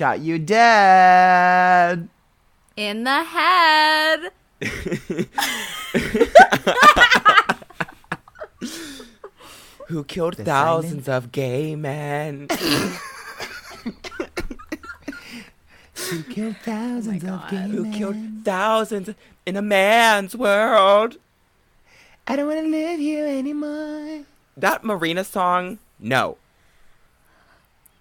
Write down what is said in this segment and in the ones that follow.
shot you dead. In the head. Who killed The thousands of gay men? Who killed thousands oh of gay Who men. Who killed thousands in a man's world? I don't want to live here anymore. That Marina song? No.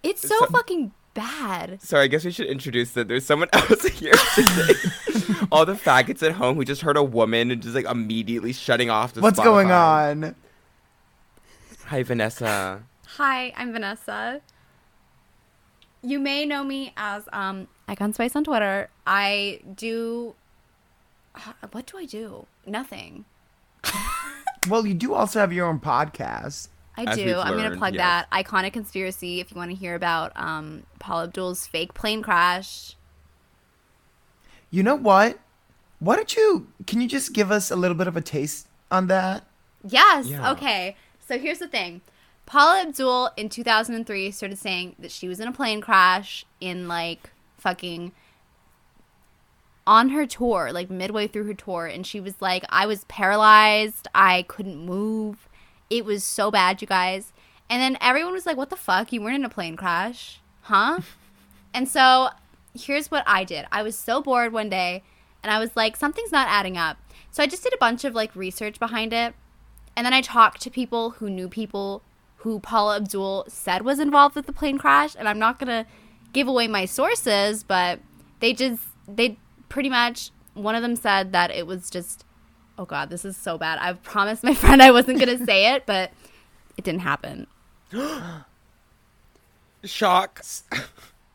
It's so So- fucking bad. Sorry, I guess we should introduce that there's someone else here today. All the faggots at home who just heard a woman and just like immediately shutting off the What's Spotify. going on? Hi, Vanessa. Hi, I'm Vanessa. You may know me as um Icon Spice on Twitter. I do what do I do? Nothing. Well, you do also have your own podcast. I do. I'm gonna plug yes. that. Iconic Conspiracy if you want to hear about um Paula Abdul's fake plane crash. You know what? Why don't you? Can you just give us a little bit of a taste on that? Yes. Yeah. Okay. So here's the thing. Paula Abdul in 2003 started saying that she was in a plane crash in like fucking on her tour, like midway through her tour, and she was like, I was paralyzed. I couldn't move. It was so bad, you guys. And then everyone was like, What the fuck? You weren't in a plane crash, huh? and so here's what I did. I was so bored one day, and I was like, Something's not adding up. So I just did a bunch of like research behind it. And then I talked to people who knew people who Paula Abdul said was involved with the plane crash. And I'm not going to give away my sources, but they just, they pretty much, one of them said that it was just, oh God, this is so bad. I've promised my friend I wasn't going to say it, but it didn't happen. Shock.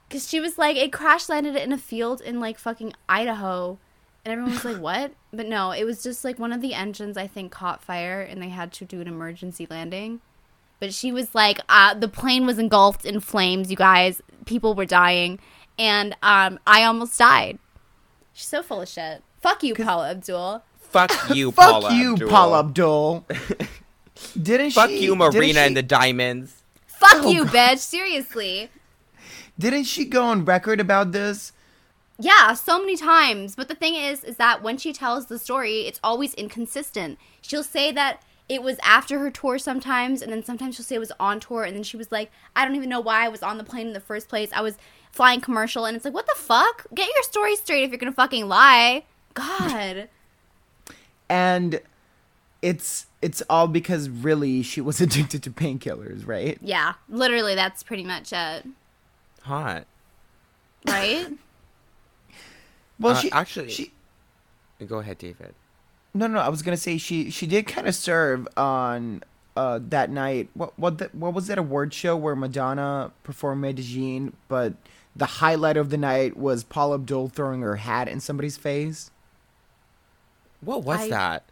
Because she was like, it crash landed in a field in like fucking Idaho. And everyone was like, what? But no, it was just like one of the engines, I think, caught fire and they had to do an emergency landing. But she was like, uh, the plane was engulfed in flames, you guys. People were dying. And um, I almost died. She's so full of shit. Fuck you, Paula Abdul. Fuck you, Fuck Paula you, Abdul. Paula Abdul. didn't she? Fuck she? you, Marina she- and the Diamonds. Fuck Oh, you, God. bitch. Seriously. Didn't she go on record about this? Yeah, so many times. But the thing is, is that when she tells the story, it's always inconsistent. She'll say that it was after her tour sometimes, and then sometimes she'll say it was on tour, and then she was like, I don't even know why I was on the plane in the first place. I was flying commercial, and it's like, what the fuck? Get your story straight if you're gonna fucking lie. God. And it's it's all because really she was addicted to painkillers, right? Yeah, literally, that's pretty much it. Hot. Right? Well, Uh, she actually- she Go ahead, David. no no I was gonna say she she did kind of serve on uh that night. What what the, what was that award show where Madonna performed Medellin, but the highlight of the night was Paula Abdul throwing her hat in somebody's face. What was I- that?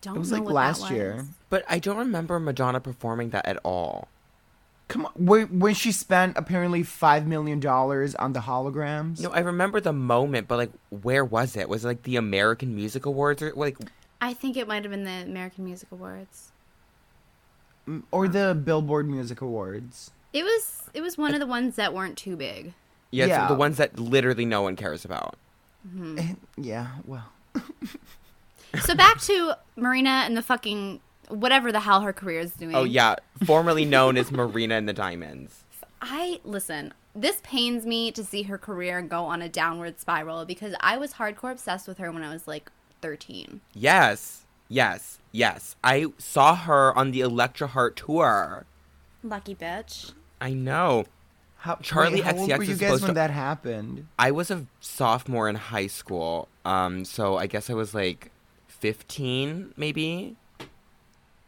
Don't It was know like what that last year. But I don't remember Madonna performing that at all. Come on, when, when she spent apparently five million dollars on the holograms. No, I remember the moment, but like, where was it? Was it like the American Music Awards or like? I think it might have been the American Music Awards. or the Billboard Music Awards. It was it was one of the ones that weren't too big. Yeah, Yeah. the ones that literally no one cares about. Mm-hmm. Yeah, well, So back to Marina and the fucking whatever the hell her career is doing. Oh yeah, formerly known as Marina and the Diamonds. I listen. This pains me to see her career go on a downward spiral because I was hardcore obsessed with her when I was like 13. Yes, yes, yes. I saw her on the Electra Heart tour. Lucky bitch. I know. how, Charlie wait, how old were you guys when to- that happened? I was a sophomore in high school, um, so I guess I was like 15, maybe.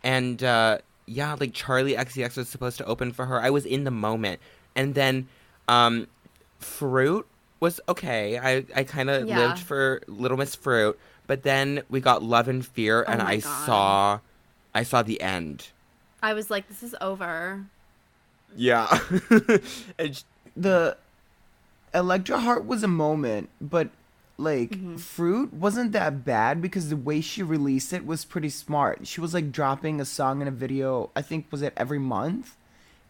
And uh, yeah, like Charli XCX was supposed to open for her. I was in the moment, and then um, Froot was okay. I I kind of Yeah. lived for Little Miss Fruit, but then we got Love and Fear, Oh and I God. saw, I saw the end. I was like, this is over. Yeah, and sh- The Electra Heart was a moment, but like Mm-hmm. Froot wasn't that bad because the way she released it was pretty smart. She was like dropping a song and a video. I think was it every month,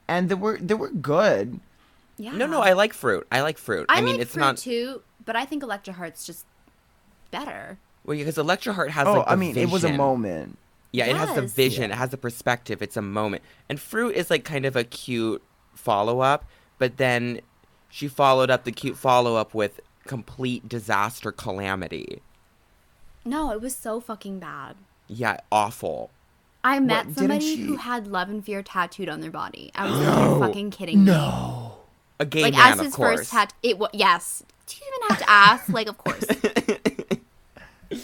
and they were they were good. Yeah. No, no, I like fruit. I like fruit. I, I, mean, like it's fruit not too, but I think Electra Heart's just better. well because Electra Heart has Oh, like I mean, it was a moment. Yeah, it has the Yes. vision, it has the perspective, it's a moment. And Froot is like kind of a cute follow up, but then she followed up the cute follow up with complete disaster calamity. No, it was so fucking bad. Yeah, awful. I met didn't somebody she- who had love and fear tattooed on their body. I was like, you're fucking kidding me. No. A gay Like man, as of his course. first tattoo, it was yes. Do you even have to ask? like, of course.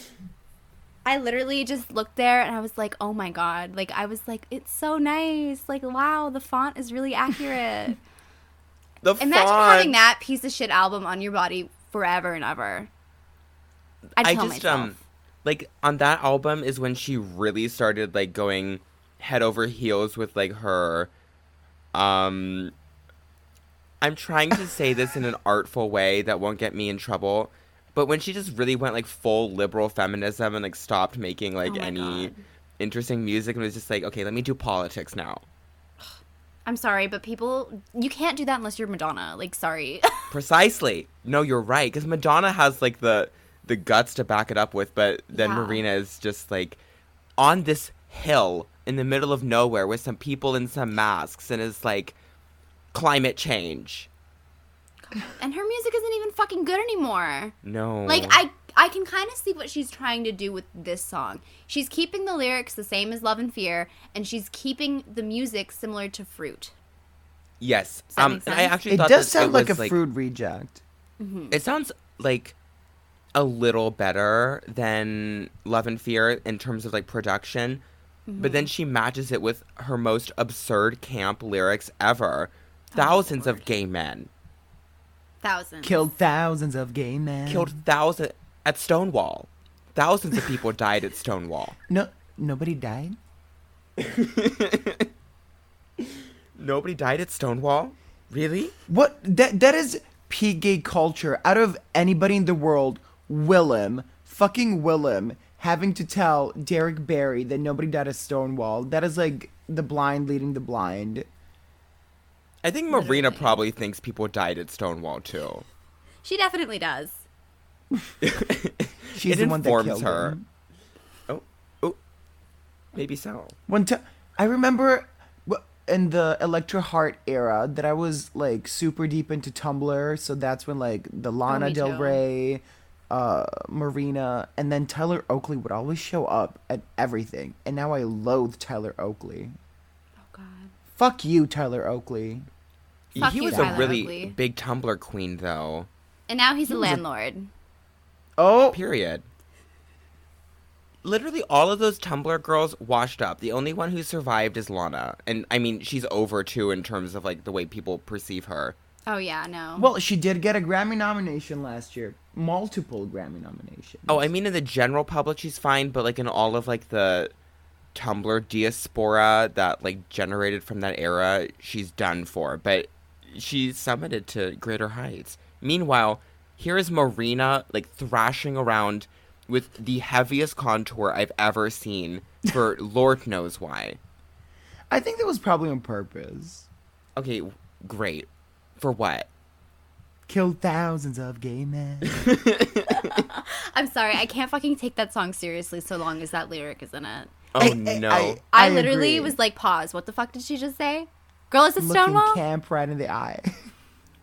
I literally just looked there and I was like, oh my god. Like I was like, it's so nice. Like wow, the font is really accurate. the Imagine font. having that piece of shit album on your body forever and ever. I kill just myself. um like on that album is when she really started like going head over heels with like her um I'm trying to say this in an artful way that won't get me in trouble. But when she just really went like full liberal feminism and like stopped making like Oh any God. interesting music and was just like, okay, let me do politics now. I'm sorry, but people, you can't do that unless you're Madonna. Like, sorry. Precisely. No, you're right. Because Madonna has like the the guts to back it up with, but then Yeah. Marina is just like on this hill in the middle of nowhere with some people in some masks, and is like climate change. and her music isn't even fucking good anymore. No. Like I I can kind of see what she's trying to do with this song. She's keeping the lyrics the same as Love and Fear and she's keeping the music similar to Froot. yes. Um, I sense? actually It does sound it like a was, fruit reject. It sounds like a little better than Love and Fear in terms of like production, but then she matches it with her most absurd camp lyrics ever. Thousands of gay men Thousands. Killed thousands of gay men. killed thousands at Stonewall. Thousands of people died at Stonewall. No, nobody died. Nobody died at Stonewall? Really? What? That that is peak gay culture. Out of anybody in the world, Willem, fucking Willem, having to tell Derek Barry that nobody died at Stonewall. That is like the blind leading the blind. I think Marina Literally. probably thinks people died at Stonewall too. She definitely does. She's It the one that informs killed her. him. Oh, oh, maybe so. One time, I remember in the Electra Heart era that I was like super deep into Tumblr. So that's when like the Lana me Del too. Rey, uh, Marina, and then Tyler Oakley would always show up at everything. And now I loathe Tyler Oakley. Oh god. Fuck you, Tyler Oakley. Fuck he you, was Tyler a really Oakley. big Tumblr queen, though. And now he's a was a- landlord. Oh, Period. Literally, all of those Tumblr girls washed up. The only one who survived is Lana, and I mean, she's over too in terms of like the way people perceive her. Oh yeah, no. well, she did get a Grammy nomination last year. Multiple Grammy nominations. Oh, I mean, in the general public, she's fine, but like in all of like the Tumblr diaspora that like generated from that era, she's done for. But she summited to greater heights. Meanwhile, here is Marina like thrashing around with the heaviest contour I've ever seen for Lord knows why. I think that was probably on purpose. Okay, great. For what? Killed thousands of gay men. I'm sorry, I can't fucking take that song seriously so long as that lyric is in it. Oh I- I- no. I- I, literally agree. was like, pause. What the fuck did she just say? Girl, is a Looking Stonewall? camp right in the eye.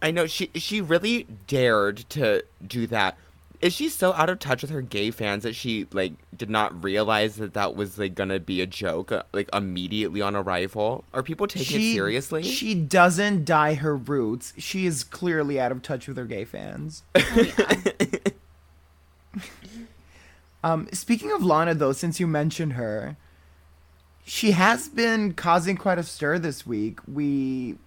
I know she she really dared to do that. Is she so out of touch with her gay fans that she like did not realize that that was like gonna be a joke uh, like immediately on arrival? Are people taking it seriously? She doesn't dye her roots. She is clearly out of touch with her gay fans. um, speaking of Lana, though, since you mentioned her, she has been causing quite a stir this week. We,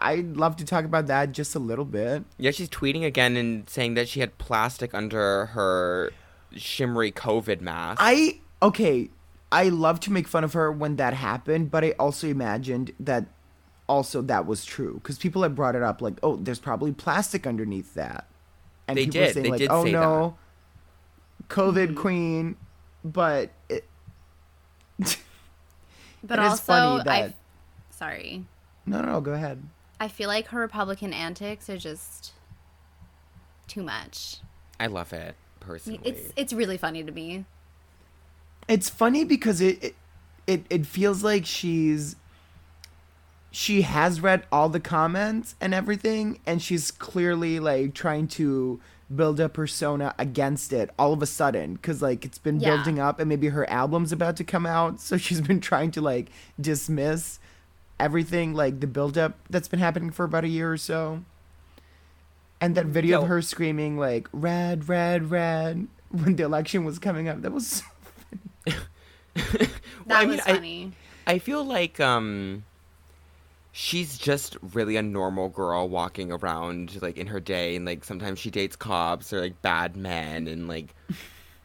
I'd love to talk about that just a little bit. yeah, she's tweeting again and saying that she had plastic under her shimmery COVID mask. I okay. I love to make fun of her when that happened, but I also imagined that also that was true because people had brought it up like, oh, there's probably plastic underneath that, and They people were did. saying They like, did oh say no, COVID mm-hmm. queen, but it, But It is also, funny I. Sorry. no, no, no, go ahead. I feel like her Republican antics are just too much. I love it personally. It's it's really funny to me. It's funny because it, it it it feels like she's she has read all the comments and everything and she's clearly like trying to build a persona against it all of a sudden because like it's been Yeah. building up and maybe her album's about to come out so she's been trying to like dismiss everything like the buildup that's been happening for about a year or so and that video Yo. of her screaming like red red red when the election was coming up that was so That Well, I mean, was I- funny. I feel like um she's just really a normal girl walking around like in her day and like sometimes she dates cops or like bad men and like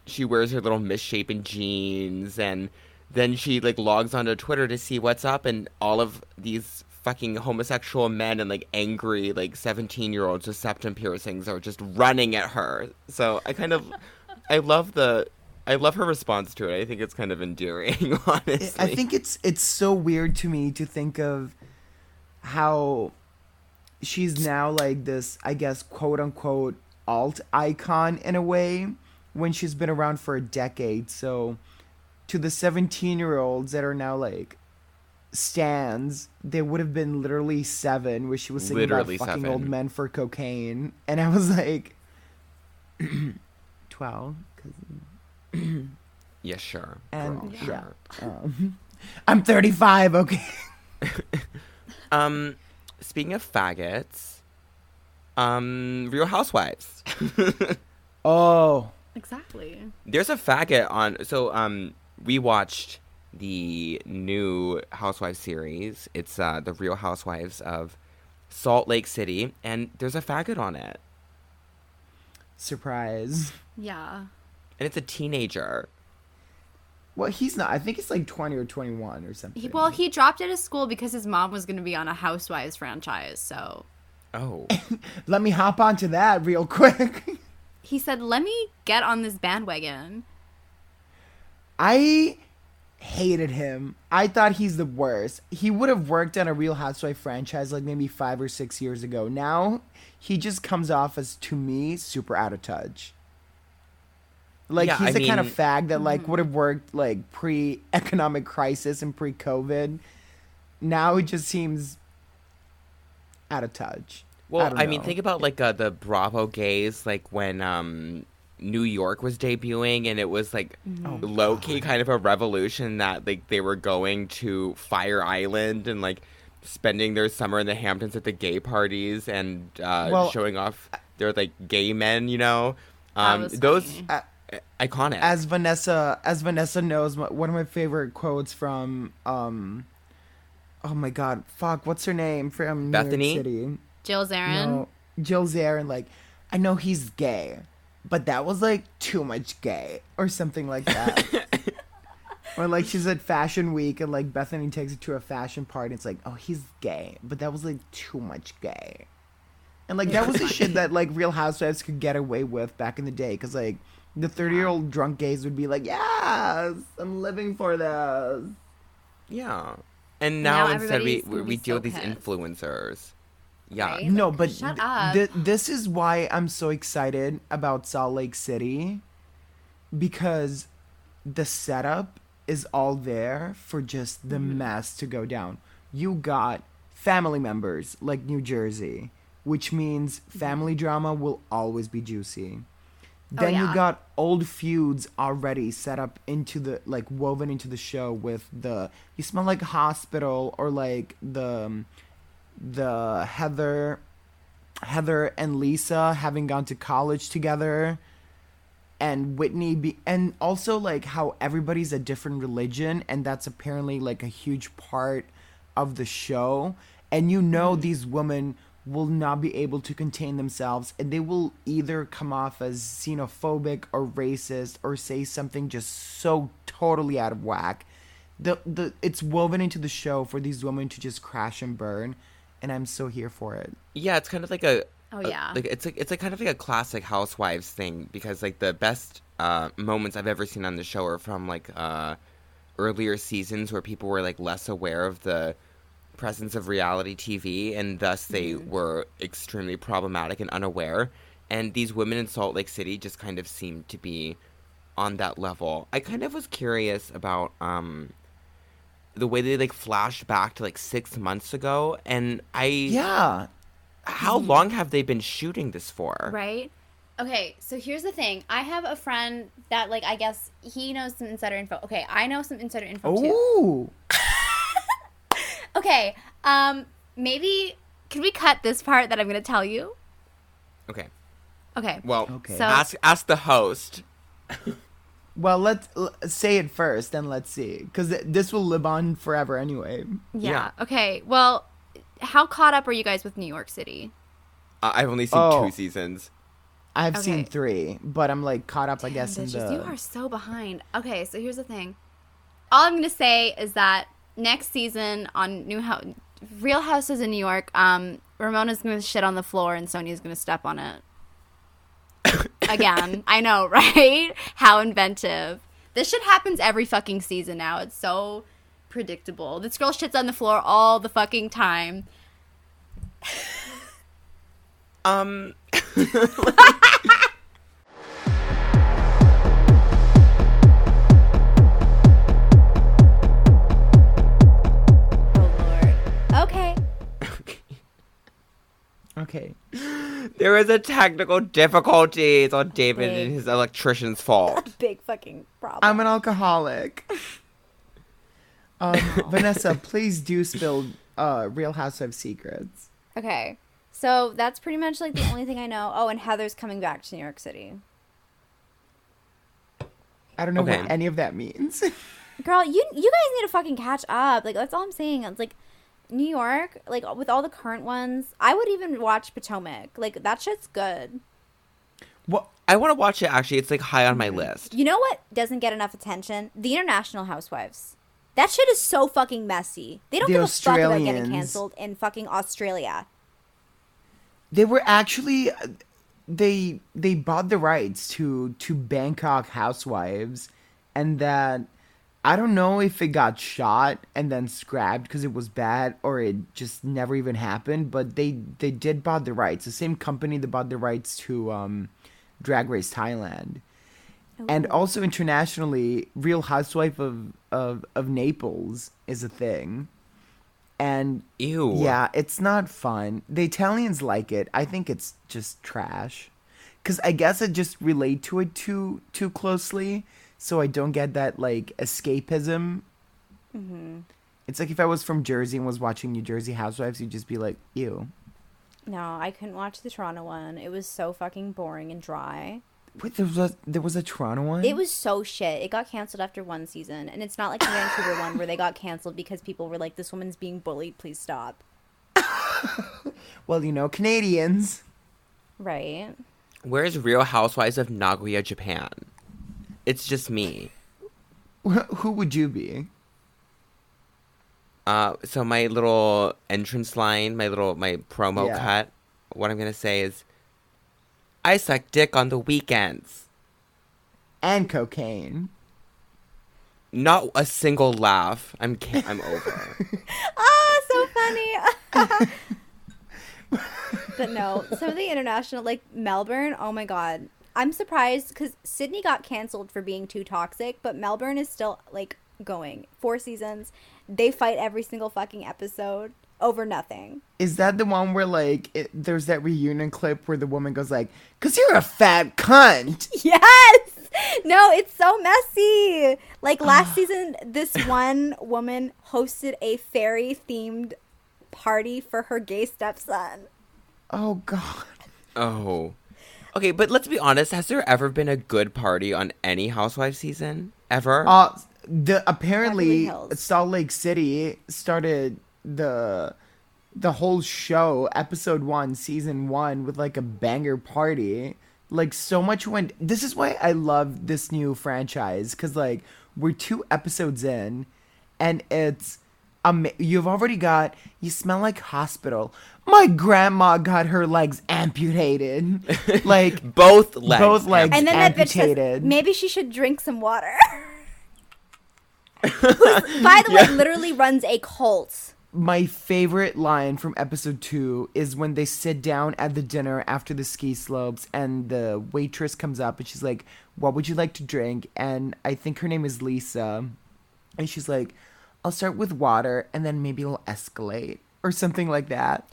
she wears her little misshapen jeans and then she like logs onto Twitter to see what's up and all of these fucking homosexual men and like angry like 17 year olds with septum piercings are just running at her. So I kind of I love the I love her response to it. I think it's kind of endearing, honestly. I think it's it's so weird to me to think of how she's now like this, I guess, quote unquote alt icon in a way when she's been around for a decade. So to the 17 year olds that are now like stands, they would have been literally seven, where she was singing Literally about fucking old men for cocaine. And I was like, 12? 'cause- Yeah, sure. And- girl, yeah. sure. Um, I'm 35, okay? Um, speaking of faggots, um, Real Housewives. Oh. Exactly. There's a faggot on. So, um, we watched the new Housewives series. It's uh, the Real Housewives of Salt Lake City, and there's a faggot on it, Surprise. Yeah. and it's a teenager. Well, he's not. I think he's like 20 or 21 or something. He, well, he dropped out of school because his mom was going to be on a Housewives franchise. So Oh, Let me hop onto that real quick. he said, "Let me get on this bandwagon." I hated him. I thought he's the worst. He would have worked on a Real Housewife franchise like maybe five or six years ago. Now he just comes off as to me super out of touch. Like Yeah, he's I the kind of fag that Mm-hmm. like would have worked like pre economic crisis and pre COVID. Now it just seems out of touch. well, don't I, mean, think about like uh, the Bravo gays, like when um New York was debuting, and it was like Oh, low key kind of a revolution that like they were going to Fire Island and like spending their summer in the Hamptons at the gay parties and uh, Well, showing off their like gay men, you know. Um, those. Uh, iconic. as Vanessa as Vanessa knows, one of my favorite quotes from um, oh my god, fuck, what's her name from New Bethany? York City? Jill Zarin. No, Jill Zarin. Like, I know he's gay, but that was like too much gay or something like that. or like she's at Fashion Week and like Bethany takes her to a fashion party. and It's like, oh, he's gay, but that was like too much gay. And like that was the shit that like Real Housewives could get away with back in the day, because like the thirty-year-old drunk gays would be like, "Yes, I'm living for this." yeah. And Now now, instead we we, gonna we be deal so with these pissed. influencers. Yeah. Right? No, Like, but shut th- up. th- this is why I'm so excited about Salt Lake City because the setup is all there for just the Mm-hmm. mess to go down. You got family members like New Jersey, which means family drama will always be juicy. Then Mm-hmm. Oh, yeah. you got old feuds already set up into the like woven into the show with the you smell like hospital or like the um, the Heather Heather and Lisa having gone to college together and Whitney be and also like how everybody's a different religion and that's apparently like a huge part of the show. And you know mm-hmm. these women will not be able to contain themselves and they will either come off as xenophobic or racist or say something just so totally out of whack. The the it's woven into the show for these women to just crash and burn and I'm so here for it. Yeah, it's kind of like a. Oh, a- yeah. like it's like it's like kind of like a classic Housewives thing because like the best uh, moments I've ever seen on the show are from like uh, earlier seasons where people were like less aware of the presence of reality TV, and thus they Mm-hmm. were extremely problematic and unaware. And these women in Salt Lake City just kind of seemed to be on that level. I kind of was curious about um, the way they like flashed back to like six months ago, and I Yeah. how long have they been shooting this for? Right? Okay, so here's the thing. I have a friend that, like, I guess he knows some insider info. Okay, I know some insider info too. Ooh. Okay, um, maybe can we cut this part that I'm gonna tell you? Okay. Okay. Well, Okay. So- ask ask the host. Well, let's l- say it first, and let's see, because this will live on forever anyway. Yeah. Yeah. Okay. Well, how caught up are you guys with New York City? Uh, I've only seen Oh. two seasons. I've Okay. seen three, but I'm like caught up, I guess, in the. you are so behind. Okay, so here's the thing. All I'm gonna say is that next season on New House, Real Houses in New York, um, Ramona's gonna shit on the floor and Sonja's gonna step on it. Again, I know, right? How inventive. This shit happens every fucking season now. It's so predictable. This girl shits on the floor all the fucking time. Um, Oh lord. Okay. Okay. There is a technical difficulty. It's on David Big. and his electrician's fault. Big fucking problem. I'm an alcoholic. um, Vanessa, please do spill uh, Real Housewives secrets. Okay. So that's pretty much like the only thing I know. Oh, and Heather's coming back to New York City. I don't know Okay. what any of that means. Girl, you you guys need to fucking catch up. Like that's all I'm saying. It's like New York, like with all the current ones, I would even watch Potomac. Like that shit's good. what? I want to watch it. Actually, it's like high on my Mm-hmm. list. You know what doesn't get enough attention? The International Housewives. That shit is so fucking messy. They don't The give a fuck about getting canceled in fucking Australia. They were actually they they bought the rights to to Bangkok Housewives, and that I don't know if it got shot and then scrapped because it was bad or it just never even happened. But they they did bought the rights. The same company that bought the rights to um, Drag Race Thailand. And also internationally, Real Housewife of, of, of Naples is a thing. And Ew. yeah, it's not fun. The Italians like it. I think it's just trash. Cause I guess I just relate to it too too closely, so I don't get that like escapism. Mm-hmm. It's like if I was from Jersey and was watching New Jersey Housewives, you'd just be like, "Ew." No, I couldn't watch the Toronto one. It was so fucking boring and dry. Wait, there was a, there was a Toronto one. It was so shit. It got canceled after one season, and it's not like the Vancouver one where they got canceled because people were like, "This woman's being bullied. Please stop." well, you know, Canadians. Right? Where's Real Housewives of Nagoya, Japan? It's just me. Who would you be? Uh, so my little entrance line, my little my promo Yeah. cut. What I'm gonna say is, I suck dick on the weekends. And cocaine. Not a single laugh. I'm ca- I'm over. Ah, so funny. but no, some of the international, like Melbourne, oh my god. I'm surprised because Sydney got canceled for being too toxic, but Melbourne is still like going. Four seasons. They fight every single fucking episode over nothing. Is that the one where like it, there's that reunion clip where the woman goes like, "Cause you're a fat cunt." Yes! No, it's so messy. Like last season, this one woman hosted a fairy themed party for her gay stepson. Oh god. oh. Okay, but let's be honest. Has there ever been a good party on any Housewives season ever? Uh the apparently Salt Lake City started the the whole show, episode one, season one, with like a banger party. Like so much went. This is why I love this new franchise because like we're two episodes in, and it's um you've already got you smell like hospital. My grandma got her legs amputated, like both legs. Both legs. And then that bitch says, Amputated. maybe she should drink some water. By the way, literally runs a cult. my favorite line from episode two is when they sit down at the dinner after the ski slopes and the waitress comes up and she's like, What would you like to drink? And I think her name is Lisa. And she's like, I'll start with water and then maybe it'll escalate or something like that.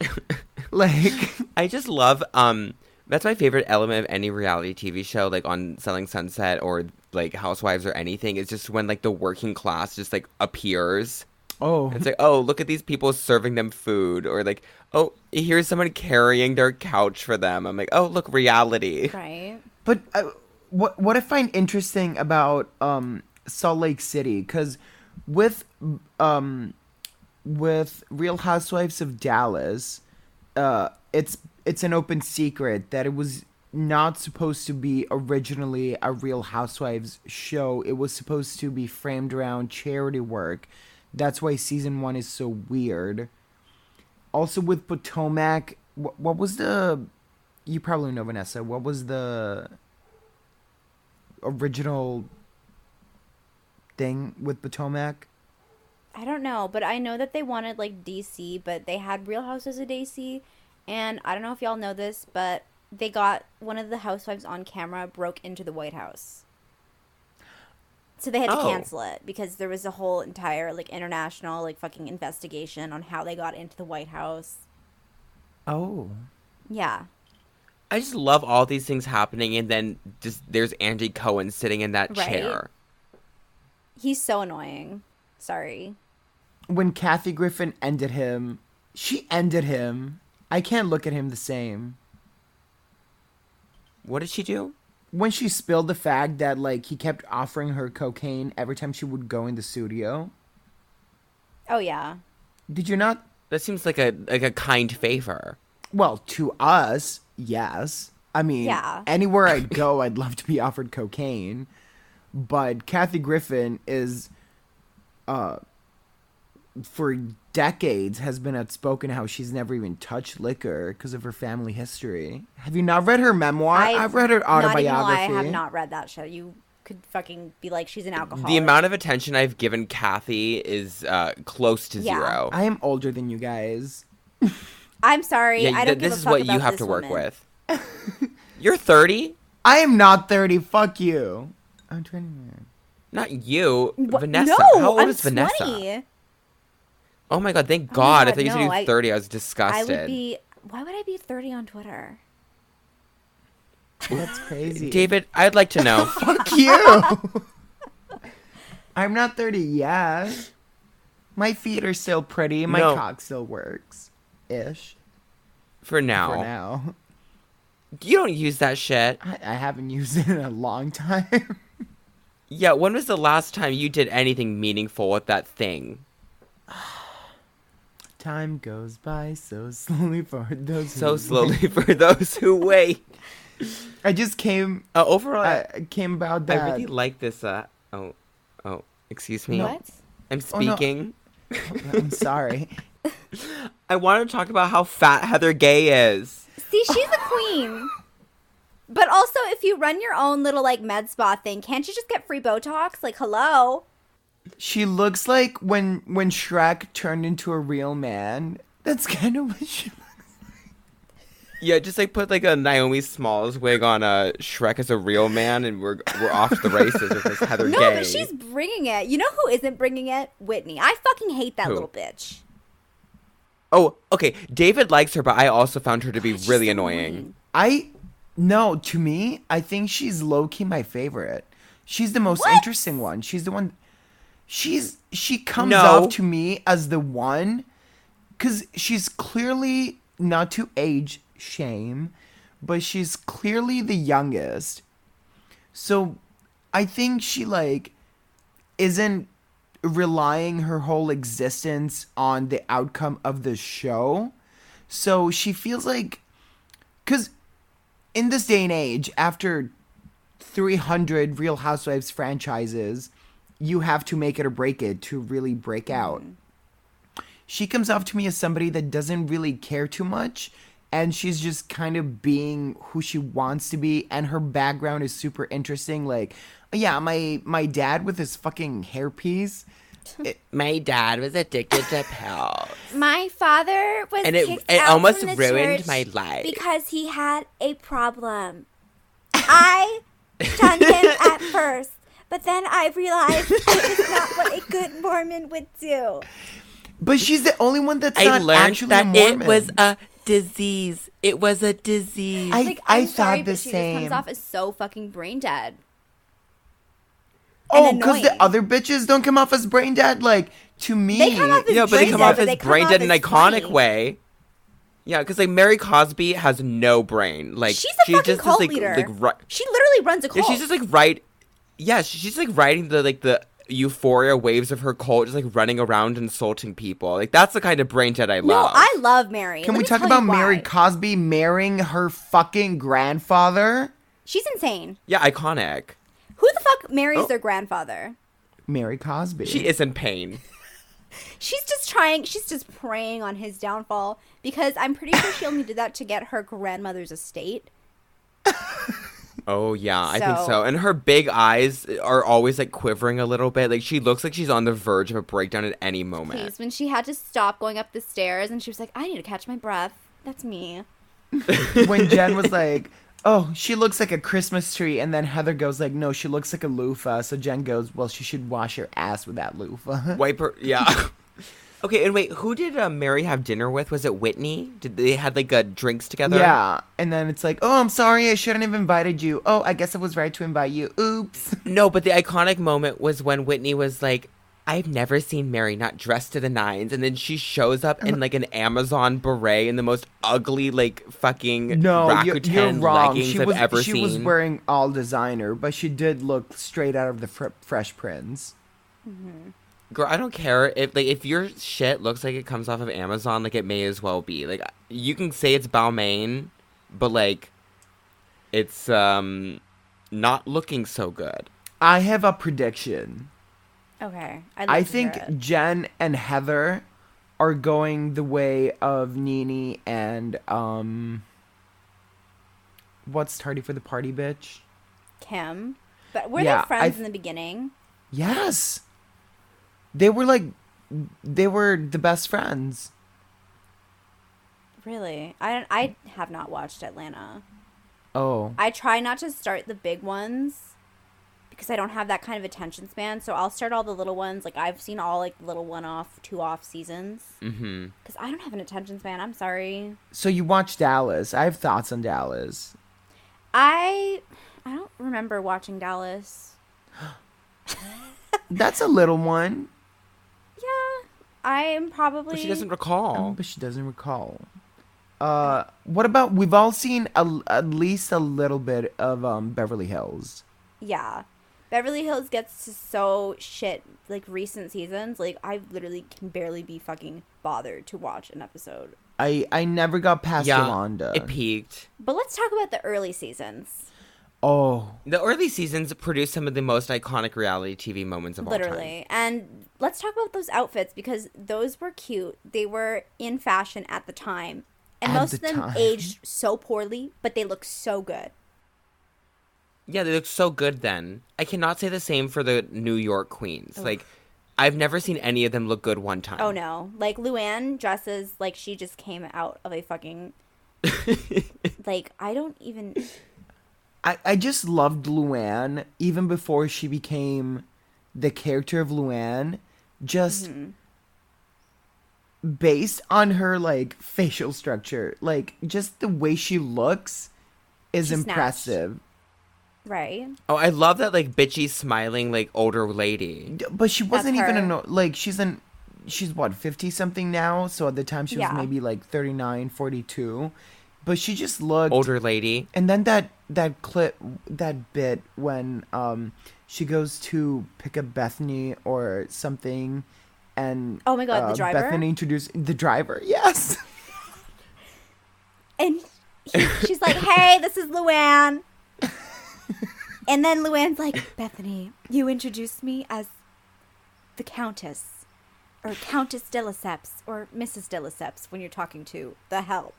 like, I just love um that's my favorite element of any reality TV show, like on Selling Sunset or like Housewives or anything. Is just when like the working class just like appears. oh, It's like, oh, look at these people serving them food, or like, oh, here's someone carrying their couch for them. I'm like, oh, look, reality. Right. But uh, what what I find interesting about um, Salt Lake City, because with um, with Real Housewives of Dallas, uh, it's it's an open secret that it was not supposed to be originally a Real Housewives show. It was supposed to be framed around charity work. That's why season one is so weird. Also with Potomac, what, what was the you probably know Vanessa. What was the original thing with Potomac? I don't know, but I know that they wanted like DC, but they had Real Houses of DC, and I don't know if y'all know this, but they got one of the housewives on camera broke into the White House. So they had to Oh. cancel it because there was a whole entire like international like fucking investigation on how they got into the White House. Oh. Yeah. I just love all these things happening, and then just there's Andy Cohen sitting in that Right. chair. He's so annoying. Sorry. When Kathy Griffin ended him, she ended him. I can't look at him the same. What did she do? When she spilled the fact that like he kept offering her cocaine every time she would go in the studio. Oh yeah. Did you not That seems like a like a kind favor. Well, to us, yes. I mean, Yeah. anywhere I'd go, I'd love to be offered cocaine. But Kathy Griffin is, uh, for decades has been outspoken how she's never even touched liquor because of her family history. Have you not read her memoir? I've, read her Not even autobiography. lie, I have not read that show. You could fucking be like she's an alcoholic. The amount of attention I've given Kathy is uh, close to Yeah. zero. I am older than you guys. I'm sorry. yeah, I don't this give a is fuck what you have to work woman. with. You're 30? I am not thirty. Fuck you. I'm twenty nine. Not you, What? Vanessa. No, How old I'm is Vanessa? 20. Oh my god, thank Oh my God. I God, thought you said no, you were I- 30. I was I disgusted. would be. Why would I be 30 on Twitter? That's crazy. David, I'd like to know. Fuck you. I'm not 30 yet. My feet are still pretty. My No. cock still works. Ish. for now. For now. You don't use that shit. I, I haven't used it in a long time. Yeah, when was the last time you did anything meaningful with that thing? Time goes by so slowly for those So who slowly for those who wait. I just came Uh, overall, I, I came about that. I really like this. Uh, oh, oh, excuse me. What? I'm Oh, no. speaking. I'm sorry. I want to talk about how fat Heather Gay is. See, she's a queen. But also, if you run your own little like med spa thing, can't you just get free Botox? Like, hello. She looks like when when Shrek turned into a real man. That's kind of what she looks like. Yeah, just like put like a Naomi Smalls wig on a Shrek as a real man, and we're we're off to the races with this Heather No, Gay. but she's bringing it. You know who isn't bringing it? Whitney. I fucking hate that Who? little bitch. Oh, okay. David likes her, but I also found her to be oh, She's really so annoying. I no, to me, I think she's low key my favorite. She's the most What? interesting one. She's the one she's she comes No. off to me as the one cuz she's clearly not to age shame, but she's clearly the youngest. So I think she like isn't relying her whole existence on the outcome of the show. So she feels like cuz in this day and age, after 300 Real Housewives franchises, you have to make it or break it to really break mm-hmm. out. She comes off to me as somebody that doesn't really care too much, and she's just kind of being who she wants to be, and her background is super interesting. Like, yeah, my my dad with his fucking hairpiece. My dad was addicted to pills. My father was And it- kicked it out almost from the ruined my life. because he had a problem. I shunned him at first, but then I realized it was not what a good Mormon would do. But she's the only one that's I not learned actually that a it was a disease. It was a disease. I, Like, I I'm thought sorry, the but she same. just comes off as so fucking brain dead. Oh, because the other bitches don't come off as brain dead. Like to me, They come off as yeah, but they come off as brain dead in an iconic funny. way. Yeah, because like Mary Cosby has no brain. Like She's a fucking just cult this, like, leader. Like, ri- She literally runs a yeah, cult. she's just like right. Yeah, she's like riding the like the euphoria waves of her cult, just like running around insulting people. Like that's the kind of brain dead I no, love. I love Mary. can Let we talk about Mary. Cosby marrying her fucking grandfather? She's insane. yeah, iconic. Who the fuck marries Oh. their grandfather? Mary Cosby. She is in pain. She's just trying. She's just preying on his downfall because I'm pretty sure she only did that to get her grandmother's estate. Oh yeah, I think So- so. And her big eyes are always like quivering a little bit. Like she looks like she's on the verge of a breakdown at any moment. Please, when she had to stop going up the stairs and she was like, I need to catch my breath. That's me. when Jen was like, "Oh, she looks like a Christmas tree," and then Heather goes like, "No, she looks like a loofah." So Jen goes, "Well, she should wash her ass with that loofah." Wipe her, yeah. okay, and wait, who did uh, Mary have dinner with? Was it Whitney? Did they had like uh, drinks together? Yeah, and then it's like, "Oh, I'm sorry, I shouldn't have invited you." Oh, I guess it was right to invite you. Oops. No, but the iconic moment was when Whitney was like, "I've never seen Mary not dressed to the nines, and then she shows up in like an Amazon beret in the most ugly, like fucking No, you're, Rakuten you're wrong. leggings She I've was ever she seen. was wearing all designer, but she did look straight out of the fr- Fresh Prince. Girl, I don't care if like if your shit looks like it comes off of Amazon, like it may as well be. Like you can say it's Balmain, but like it's um not looking so good. I have a prediction. Okay, I like to hear think. Jen and Heather are going the way of Nene and um what's tardy for the party bitch? Kim, but were Yeah, they friends I- in the beginning? Yes. They were like they were the best friends. Really, I don't. I have not watched Atlanta. Oh. I try not to start the big ones because I don't have that kind of attention span. So I'll start all the little ones. Like I've seen all like little one off, two off seasons Mm-hmm. because I don't have an attention span. I'm sorry. So you watch Dallas. I have thoughts on Dallas. I I don't remember watching Dallas. That's a little one. Yeah, I am probably. But she doesn't recall. Oh, but she doesn't recall. Uh, what about we've all seen a, at least a little bit of um Beverly Hills. Yeah. Beverly Hills gets to so shit like recent seasons. Like I literally can barely be fucking bothered to watch an episode. I I never got past yeah, Yolanda. it peaked. But let's talk about the early seasons. oh, The early seasons produced some of the most iconic reality TV moments of all time. Literally. And let's talk about those outfits because those were cute. They were in fashion at the time. And At most the of them time. aged so poorly, but they look so good. Yeah, they look so good then. I cannot say the same for the New York queens. Like, I've never seen any of them look good one time. Oh no. Like Luann dresses like she just came out of a fucking like I don't even I I just loved Luann even before she became the character of Luann. Just Mm-hmm. based on her like facial structure, like just the way she looks is She snatched. Impressive. right. Oh, I love that like bitchy smiling like older lady. But she wasn't even her. an like she's an she's what 50 something now, so at the time she was maybe like 39, 42. But she just looked Older lady. And then that that clip that bit when um she goes to pick up Bethany or something and Oh my God, the uh, driver? Bethany introduced the driver. Yes. And he, she's like, "Hey, this is Luann." And then Luann's like, "Bethany, you introduced me as the Countess, or Countess de Lesseps, or Mrs. de Lesseps when you're talking to the help,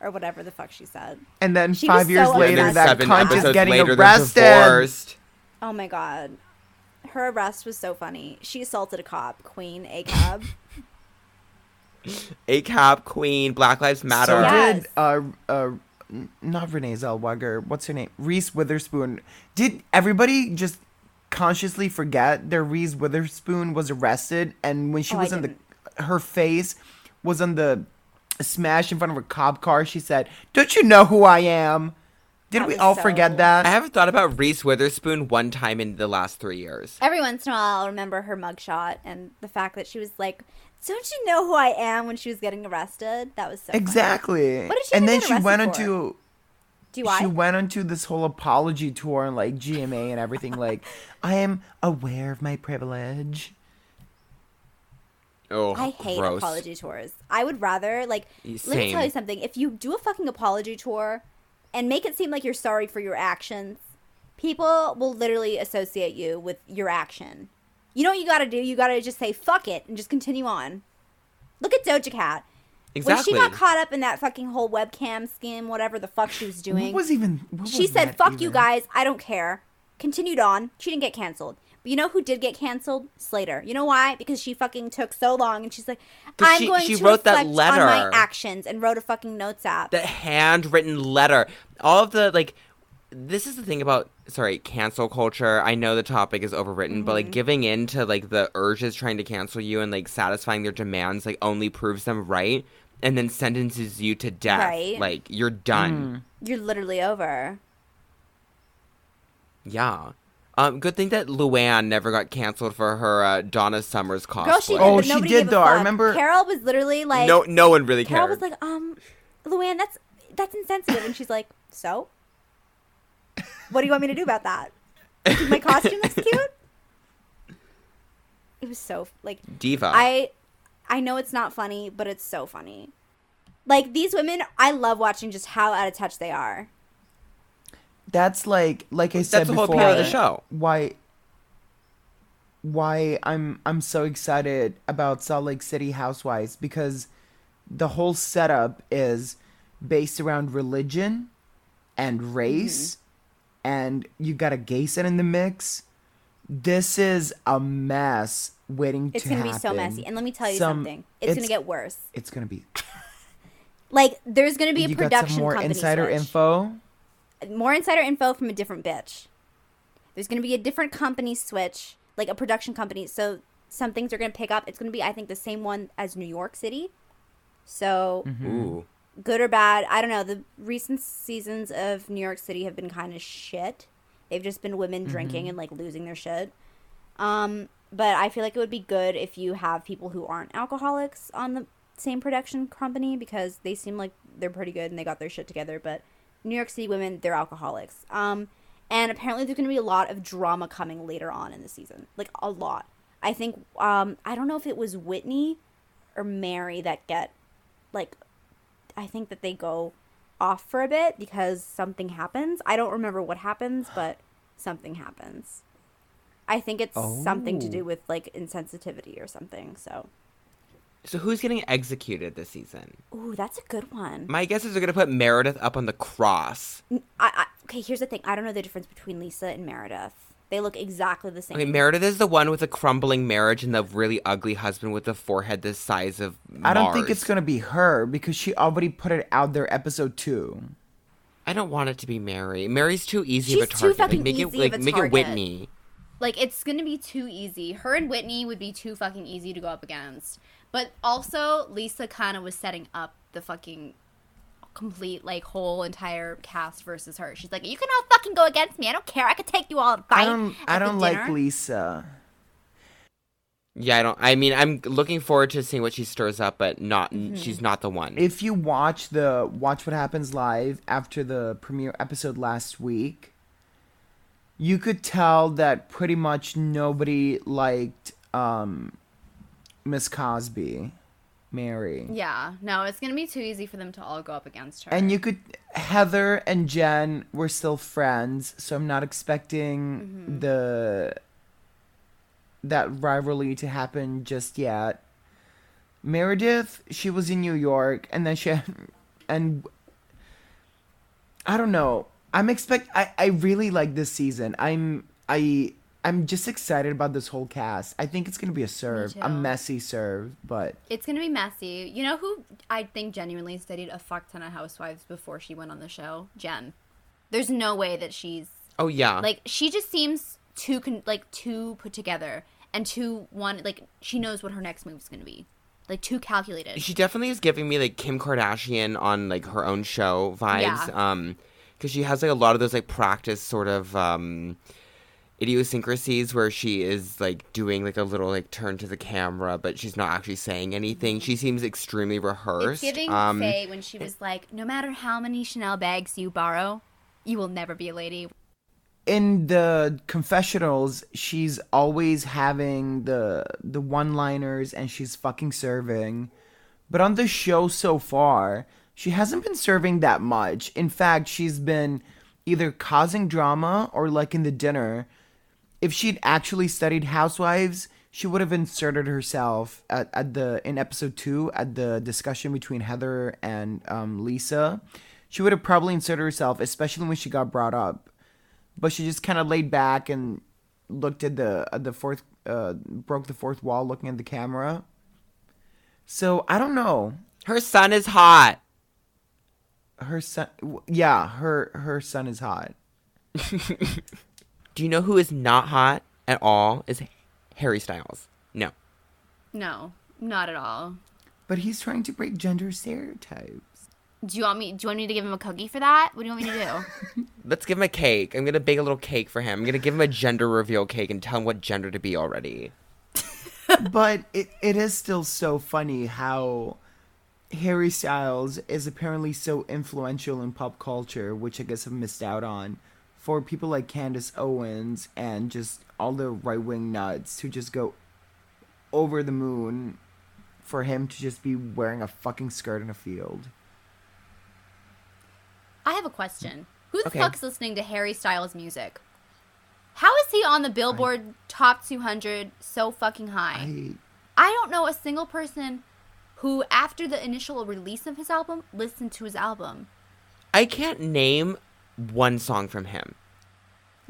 or whatever the fuck she said." And then She 5 years so later that seven cunt is getting later, arrested. Oh my god, her arrest was so funny. She assaulted a cop, Queen A cab. A cap queen, Black Lives Matter. So Yeah. did uh uh n- not Renee Zellweger. What's her name? Reese Witherspoon. Did everybody just consciously forget that Reese Witherspoon was arrested and when she Oh, I was in the her face was on the smash in front of a cop car, she said, Don't you know who I am? Did That we all so- forget that? I haven't thought about Reese Witherspoon one time in the last three years. Every once in a while, I'll remember her mugshot and the fact that she was like, "Don't you know who I am?" when she was getting arrested. That was so funny. exactly. What did she and then she went arrested into Do she went onto this whole apology tour and like GMA and everything. Like, I am aware of my privilege. Oh, I hate gross. apology tours. I would rather like let me tell you something. If you do a fucking apology tour and make it seem like you're sorry for your actions, people will literally associate you with your action. You know what you got to do? You got to just say fuck it and just continue on. Look at Doja Cat. Exactly. When she got caught up in that fucking whole webcam scheme, whatever the fuck she was doing, What was even? What she was said, "Fuck you guys, I don't care." Continued on. She didn't get canceled. But you know who did get canceled? Slater. You know why? Because she fucking took so long, and she's like, "I'm she- going she to wrote that reflect on my letter. actions," and wrote a fucking notes app. the handwritten letter. All of the like this is the thing about sorry, cancel culture. I know the topic is overwritten, but Mm-hmm. like giving in to like the urges trying to cancel you and like satisfying their demands like only proves them right and then sentences you to death. Right. Like you're done. You're literally over. Yeah. Um, good thing that Luann never got canceled for her uh, Donna Summers cosplay. Girl, she did. Oh, but she did, gave a though. I remember- Carol was literally like, no, no one really Carol cared. was like, um, Luann, that's that's insensitive, and she's like, so. What do you want me to do about that? Think My costume looks cute. It was so like Diva. I I know it's not funny, but it's so funny. Like these women, I love watching just how out of touch they are. That's like, like I said That's the whole before. appeal of the show. Why? Why I'm I'm so excited about Salt Lake City Housewives because the whole setup is based around religion and race, Mm-hmm. And you got a gay set in the mix. This is a mess waiting It's to gonna happen. be so messy. And let me tell you Some- something. It's, gonna get worse. It's gonna be. Like there's gonna be a you got production some more company insider switch. info. More insider info from a different bitch. There's gonna be a different company switch, like a production company. So some things are gonna pick up. It's gonna be, I think, the same one as New York City. So Ooh. Good or bad, I don't know. The recent seasons of New York City have been kind of shit. They've just been women drinking and like losing their shit. Um, but I feel like it would be good if you have people who aren't alcoholics on the same production company because they seem like they're pretty good and they got their shit together. But New York City women, they're alcoholics. Um, and apparently there's going to be a lot of drama coming later on in the season, like a lot. I think um, I don't know if it was Whitney or Mary that get like I think that they go off for a bit because something happens. I don't remember what happens, but something happens. I think it's something to Oh. do with like insensitivity or something. So, So who's getting executed this season? ooh, that's a good one. My guess is they're gonna put Meredith up on the cross. I, I, okay, here's the thing. I don't know the difference between Lisa and Meredith. They look exactly the same. Okay, Meredith is the one with the crumbling marriage and the really ugly husband with the forehead the size of I don't think it's gonna be her because she already put it out there episode two. I don't want it to be Mary. Mary's too easy She's of a target. too target. fucking like, make easy it of like a make target. it Whitney. Like it's gonna be too easy. Her and Whitney would be too fucking easy to go up against. But also Lisa kind of was setting up the fucking complete like whole entire cast versus her. She's like, you can all fucking go against me. I don't care. I could take you all and fight. I don't. I at the don't like. Lisa. Yeah, I don't. I mean, I'm looking forward to seeing what she stirs up, but not. Mm-hmm. She's not the one. If you watch the Watch What Happens live after the premiere episode last week, you could tell that pretty much nobody liked um, Miss Cosby, Mary. Yeah, no, it's gonna be too easy for them to all go up against her. And you could Heather and Jen were still friends, so I'm not expecting Mm-hmm. the that rivalry to happen just yet. Meredith, she was in New York, and then she and I don't know. I'm expect. I I really like this season. I'm I I'm just excited about this whole cast. I think it's gonna be a serve, a messy serve, but It's gonna be messy. You know who I think genuinely studied a fuck ton of Housewives before she went on the show? Jen. There's no way that she's Oh yeah. like she just seems too con- like too put together and too one like she knows what her next move's gonna be, like too calculated. she definitely is giving me like Kim Kardashian on like her own show vibes. Yeah. Um, because she has like a lot of those like practice sort of um idiosyncrasies where she is like doing like a little like turn to the camera, but she's not actually saying anything. She seems extremely rehearsed. It's giving um, Faye when she was like, "No matter how many Chanel bags you borrow, you will never be a lady." in the confessionals, she's always having the the one liners and she's fucking serving. But on the show so far, she hasn't been serving that much. In fact, she's been either causing drama or like in the dinner. If she'd actually studied Housewives, she would have inserted herself at, at the in episode two at the discussion between Heather and um, Lisa. She would have probably inserted herself, especially when she got brought up but she just kind of laid back and looked at the at the fourth uh broke the fourth wall looking at the camera so i don't know her son is hot. her son yeah her her son is hot Do you know who is not hot at all? Is Harry Styles. No. No, not at all. but he's trying to break gender stereotypes Do you want me? Do you want me to give him a cookie for that? What do you want me to do? Let's give him a cake. I'm gonna bake a little cake for him. I'm gonna give him a gender reveal cake and tell him what gender to be already. but it, it is still so funny how Harry Styles is apparently so influential in pop culture, which I guess I've missed out on, for people like Candace Owens and just all the right wing nuts who just go over the moon for him to just be wearing a fucking skirt in a field. I have a question. Who the Okay. fuck's listening to Harry Styles music? How is he on the Billboard Top 200 so fucking high? I I don't know a single person who, after the initial release of his album, listened to his album. I can't name one song from him.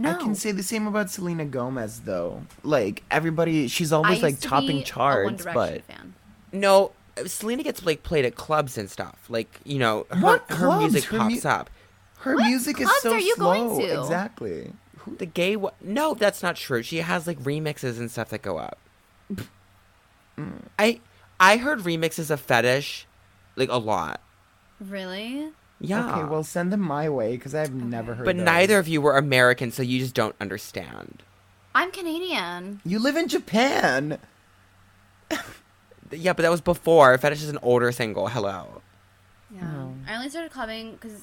No, I can say the same about Selena Gomez though. Like everybody she's I always like used to topping be a One charts, but fan. No, Selena gets like played at clubs and stuff. Like you know, her, What her clubs? music Her pops mu- up. her What music is clubs so are you slow. going to? Exactly. The gay wa- No, that's not true. She has like remixes and stuff that go up. Mm. I I heard remixes of fetish, like a lot. Really? Yeah. Okay, well send them my way because I've never heard. but those. neither of you were American, so you just don't understand. I'm Canadian. You live in Japan. Yeah, but that was before. Fetish is an older single. Hello. Yeah. Oh. I only started clubbing because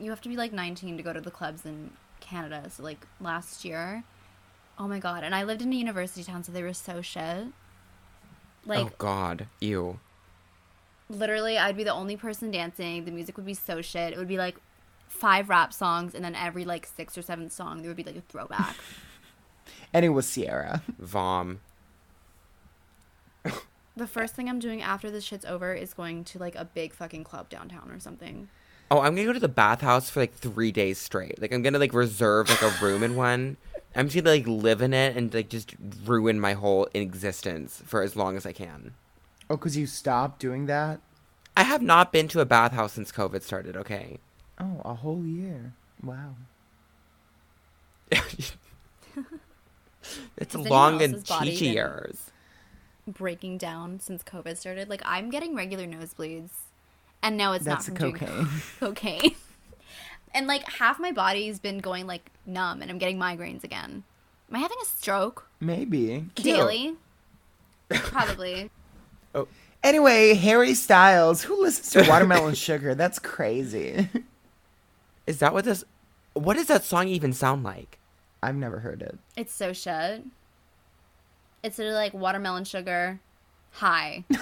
you have to be like 19 to go to the clubs in Canada. So like last year, oh my god! And I lived in a university town, so they were so shit. Like oh God, ew. Literally, I'd be the only person dancing. The music would be so shit. It would be like five rap songs, and then every like six or seventh song, there would be like a throwback. And it was Sierra. Vom. the first thing I'm doing after this shit's over is going to like a big fucking club downtown or something. Oh, I'm gonna go to the bathhouse for like three days straight. Like I'm gonna like reserve like a room in one. I'm just gonna like live in it and like just ruin my whole existence for as long as I can. Oh, because you stopped doing that? I have not been to a bathhouse since COVID started. Okay. Oh, a whole year. Wow. it's Has long and else's body chichi been- years. Breaking down since COVID started. Like I'm getting regular nosebleeds, and no, it's That's not the from doing cocaine. cocaine. and like half my body's been going like numb, and I'm getting migraines again. Am I having a stroke Maybe. daily? Probably. Oh. Anyway, Harry Styles, who listens to Watermelon Sugar? That's crazy. Is that what this? What does that song even sound like? I've never heard it. It's so shit. It's sort of like watermelon sugar, high.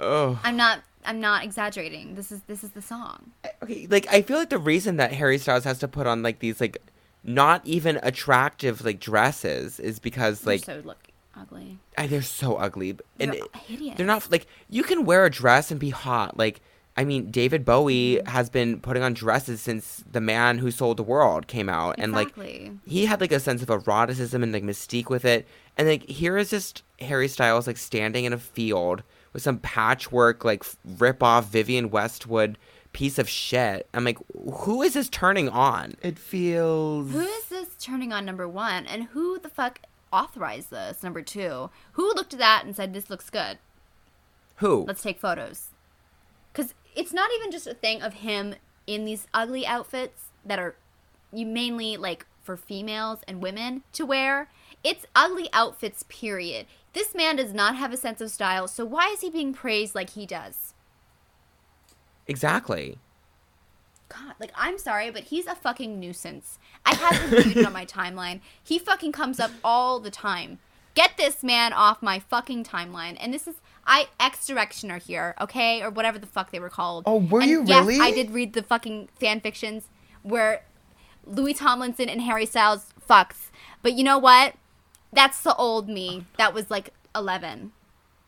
Oh. I'm not. I'm not exaggerating. This is this is the song. Okay, like I feel like the reason that Harry Styles has to put on like these like not even attractive like dresses is because like so look ugly. I, they're so ugly and They're it- hideous. they're not like you can wear a dress and be hot like I mean, David Bowie mm-hmm. has been putting on dresses since The Man Who Sold the World came out, and like he had like a sense of eroticism and like mystique with it. And like here is just Harry Styles like standing in a field with some patchwork like rip off Vivienne Westwood piece of shit. I'm like, who is this turning on? It feels. Who is this turning on number one? And who the fuck authorized this number two? Who looked at that and said, this looks good? Who? Let's take photos. Because it's not even just a thing of him in these ugly outfits that are you mainly like for females and women to wear. It's ugly outfits, period. This man does not have a sense of style, so why is he being praised like he does? exactly. God, like I'm sorry, but he's a fucking nuisance. I have him muted on my timeline. He fucking comes up all the time. Get this man off my fucking timeline. And this is I X Directioner here, okay, or whatever the fuck they were called. Oh, were And you yes, really? I did read the fucking fan fictions where Louis Tomlinson and Harry Styles fucks. But you know what? That's the old me. That was like 11.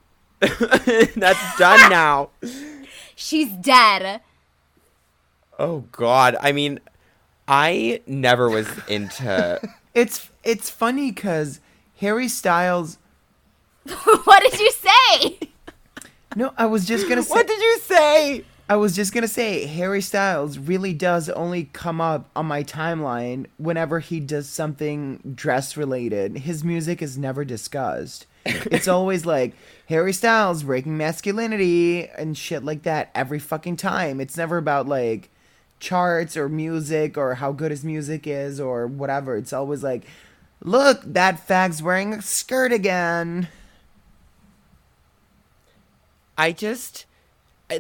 That's done now. She's dead. Oh God. I mean, I never was into. It's it's funny because Harry Styles. what did you say? No, I was just gonna say. what did you say? I was just gonna say Harry Styles really does only come up on my timeline whenever he does something dress related. His music is never discussed. It's always like Harry Styles breaking masculinity and shit like that every fucking time. It's never about like charts or music or how good his music is or whatever. It's always like, look, that fag's wearing a skirt again. I just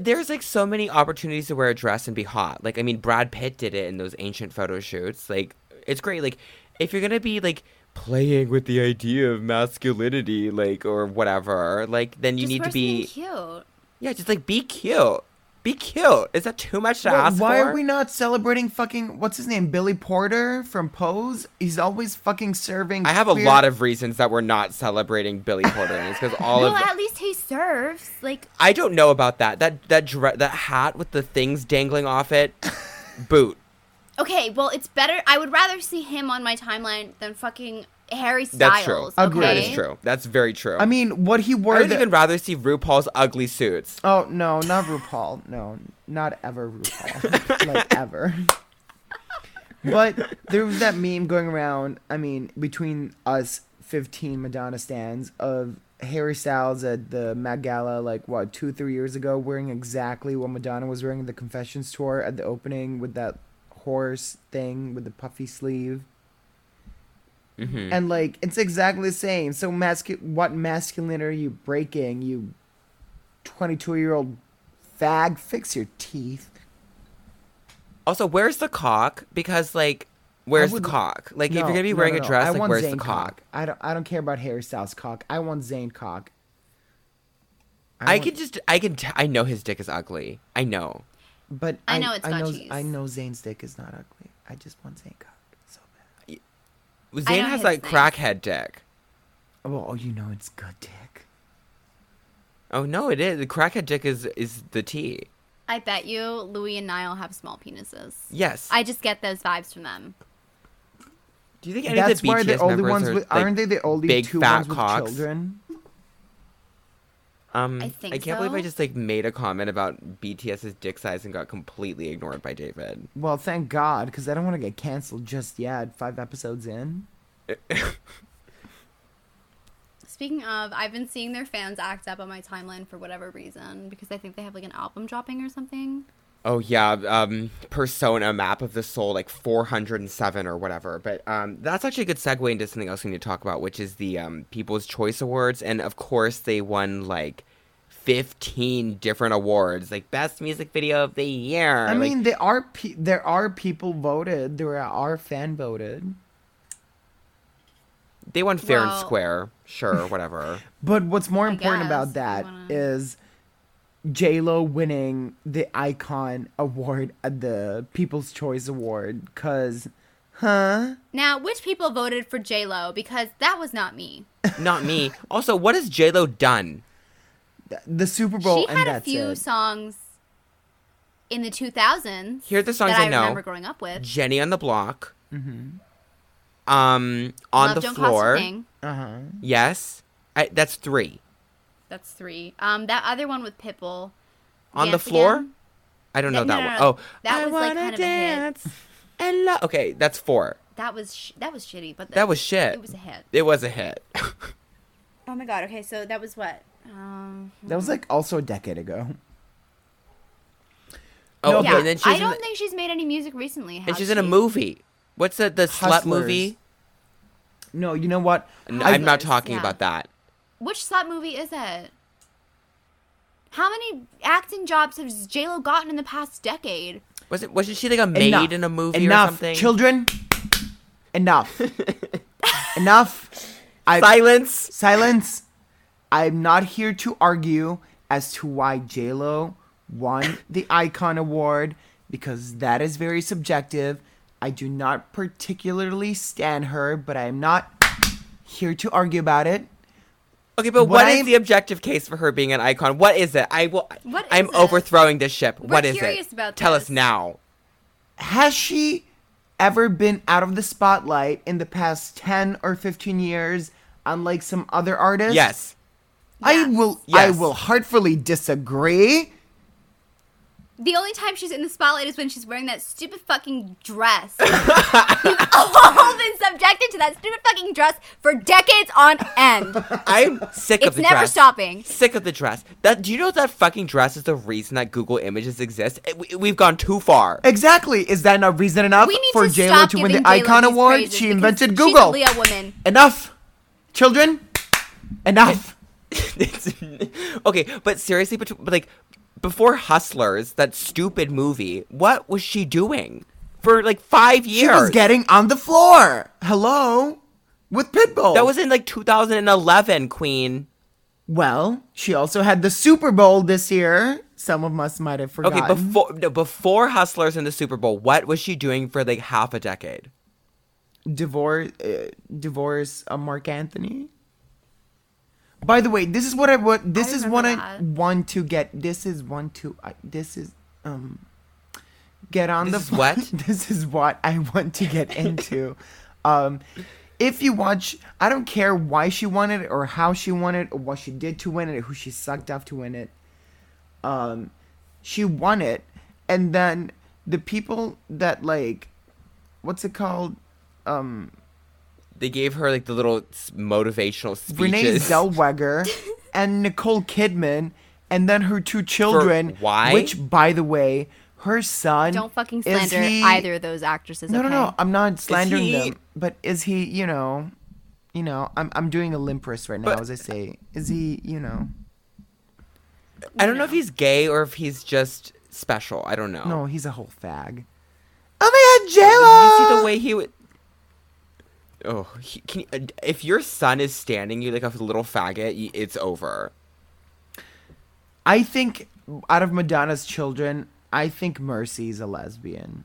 there's like so many opportunities to wear a dress and be hot. Like I mean Brad Pitt did it in those ancient photo shoots. Like it's great. Like if you're going to be like playing with the idea of masculinity like or whatever, like then you Just need to be cute. Yeah, just like be cute. Be cute. Is that too much to Well, ask why for? are we not celebrating fucking what's his name? Billy Porter from Pose? He's always fucking serving I have a lot of reasons that we're not celebrating Billy Porter, and it's because all well, of Well, at least he serves. Like, I don't know about that. That that dre- that hat with the things dangling off it, boot. Okay, well, it's better. I would rather see him on my timeline than fucking Harry Styles. That's true. Styles. Agreed. Okay? That is true. That's very true. I mean, what he wore I would the- even rather see RuPaul's ugly suits. Oh no, not RuPaul. No, not ever RuPaul. like ever. But there was that meme going around. I mean, between us, fifteen Madonna stands of Harry Styles at the Met Gala, like what two, three years ago, wearing exactly what Madonna was wearing at the Confessions tour at the opening with that horse thing with the puffy sleeve. hmm And like it's exactly the same. So mascu- what masculine are you breaking? You twenty two year old fag, fix your teeth. Also, where's the cock? Because like, where's the cock? Like, if you're gonna be no, wearing no, a dress, I like, where's Zayn the cock? I don't I don't care about Harry Styles cock. I want Zayn cock. I, want- can just, I can, t- I know his dick is ugly. I know. But I know it's I got know cheese. I know Zayn's dick is not ugly. I just want Zayn cock so bad. I Zayn has like thing. crackhead dick. Oh, oh, you know it's good dick. Oh no, it is. The crackhead dick is is the T. I bet you Louis and Niall have small penises. Yes. I just get those vibes from them. Do you think any That's of the why BTS the only ones are, with like, aren't they the only big two fat ones with cocks? children? Um, I think I can't believe I just like made a comment about BTS's dick size and got completely ignored by David. Well, thank God, because I don't want to get canceled just yet. Five episodes in. Speaking of, I've been seeing their fans act up on my timeline for whatever reason because I think they have like an album dropping or something. Oh yeah, um, Persona Map of the Soul, like 407 or whatever. But um, that's actually a good segue into something else we need to talk about, which is the um, People's Choice Awards, and of course they won like 15 different awards, like Best Music Video of the Year. I like- mean, there are pe- there are people voted. There are fan voted. they won fair and square, sure, whatever. But what's more I important about if that wanna- is J Lo winning the Icon Award at the People's Choice Award. Cause, huh? Now, which people voted for J Lo? Because that was not me. Not me. Also, what has J Lo done? The Super Bowl she and had a few it. songs. in the 2000s. Here are the songs that I I, know. remember growing up with. Jenny on the Block. Um, on Love the Don't floor. Cost a Thing. Uh huh. Yes, I, that's three. That's three. Um, that other one with Pitbull. On the floor. Again. I don't know No, that no, one. no, Oh, that I was, like, wanna of a hit. dance and lo- okay, that's four. That was sh- that was shitty, but That was shit. It was a hit. It was a hit. Oh my god. Okay, so that was what? Um, That was like also a decade ago. oh, No, okay, yeah. and then she's I don't the- think she's made any music recently. and has she's in a movie. What's the the slut movie? No, you know what? I'm not talking yeah. about that. Which slut movie is it? How many acting jobs has J Lo gotten in the past decade? Wasn't wasn't she like a maid Enough. in a movie Enough, or something? children. Enough. Enough. I Silence. silence. I'm not here to argue as to why J Lo won the Icon Award because that is very subjective. I do not particularly stand her, but I am not here to argue about it. Okay, but What what is the objective case for her being an icon? What is it? I will. What I'm it? overthrowing this ship. We're what is curious it? about Tell this. us now. Has she ever been out of the spotlight in the past 10 or 15 years unlike some other artists? Yes. I Yes. will I will heartfully disagree. The only time she's in the spotlight is when she's wearing that stupid fucking dress. We've all been subjected to that stupid fucking dress for decades on end. I'm sick of It's the never stopping. Sick of the dress. That do you know that fucking dress is the reason that Google Images exists? We, we've gone too far. Exactly. Is that not reason enough for to J Lo to win giving the J.Lo Icon Award? She because invented she's Google. a Leo woman. Enough. Children. Enough. It's- okay, but seriously, but, but like before Hustlers, that stupid movie, what was she doing for like five years? She was getting on the floor. Hello? With Pitbull. that was in like 2011, Queen. Well, she also had the Super Bowl this year. Some of us might have forgotten. Okay, before no, before Hustlers and the Super Bowl, what was she doing for like half a decade? divorce uh, divorce uh, Marc Anthony. By the way, this is what I what this I is what I want to get. This is one to uh, this is um get on This the is what? this is what I want to get into. um if you watch I don't care why she won it or how she won it or what she did to win it or who she sucked off to win it. Um she won it and then the people that like what's it called? Um They gave her like the little motivational speeches. Renee Zellweger and Nicole Kidman, and then her two children. why? Which, by the way, her son. Don't fucking slander he- either of those actresses. No, okay? no, no. I'm not slandering he- them. But is he? You know, you know. I'm I'm doing a limp wrist right now, But- as I say. Is he? You know. I don't know if he's gay or if he's just special. I don't know. No, he's a whole fag. Oh my God, J Did you see the way he would? Oh, he, can you, uh, if your son is standing you like a little faggot, it's over. I think out of Madonna's children, I think Mercy's a lesbian.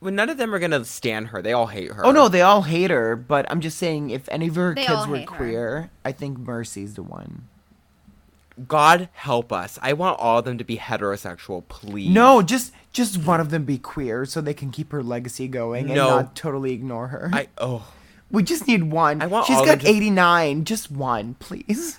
Well, none of them are gonna stand her. They all hate her. Oh no, they all hate her, but I'm just saying if any of her They kids were hate her. queer, I think Mercy's the one. God help us. I want all of them to be heterosexual, please. No, just just one of them be queer so they can keep her legacy going and No. not totally ignore her. I oh. we just need one. I want She's got to- 89, just one, please.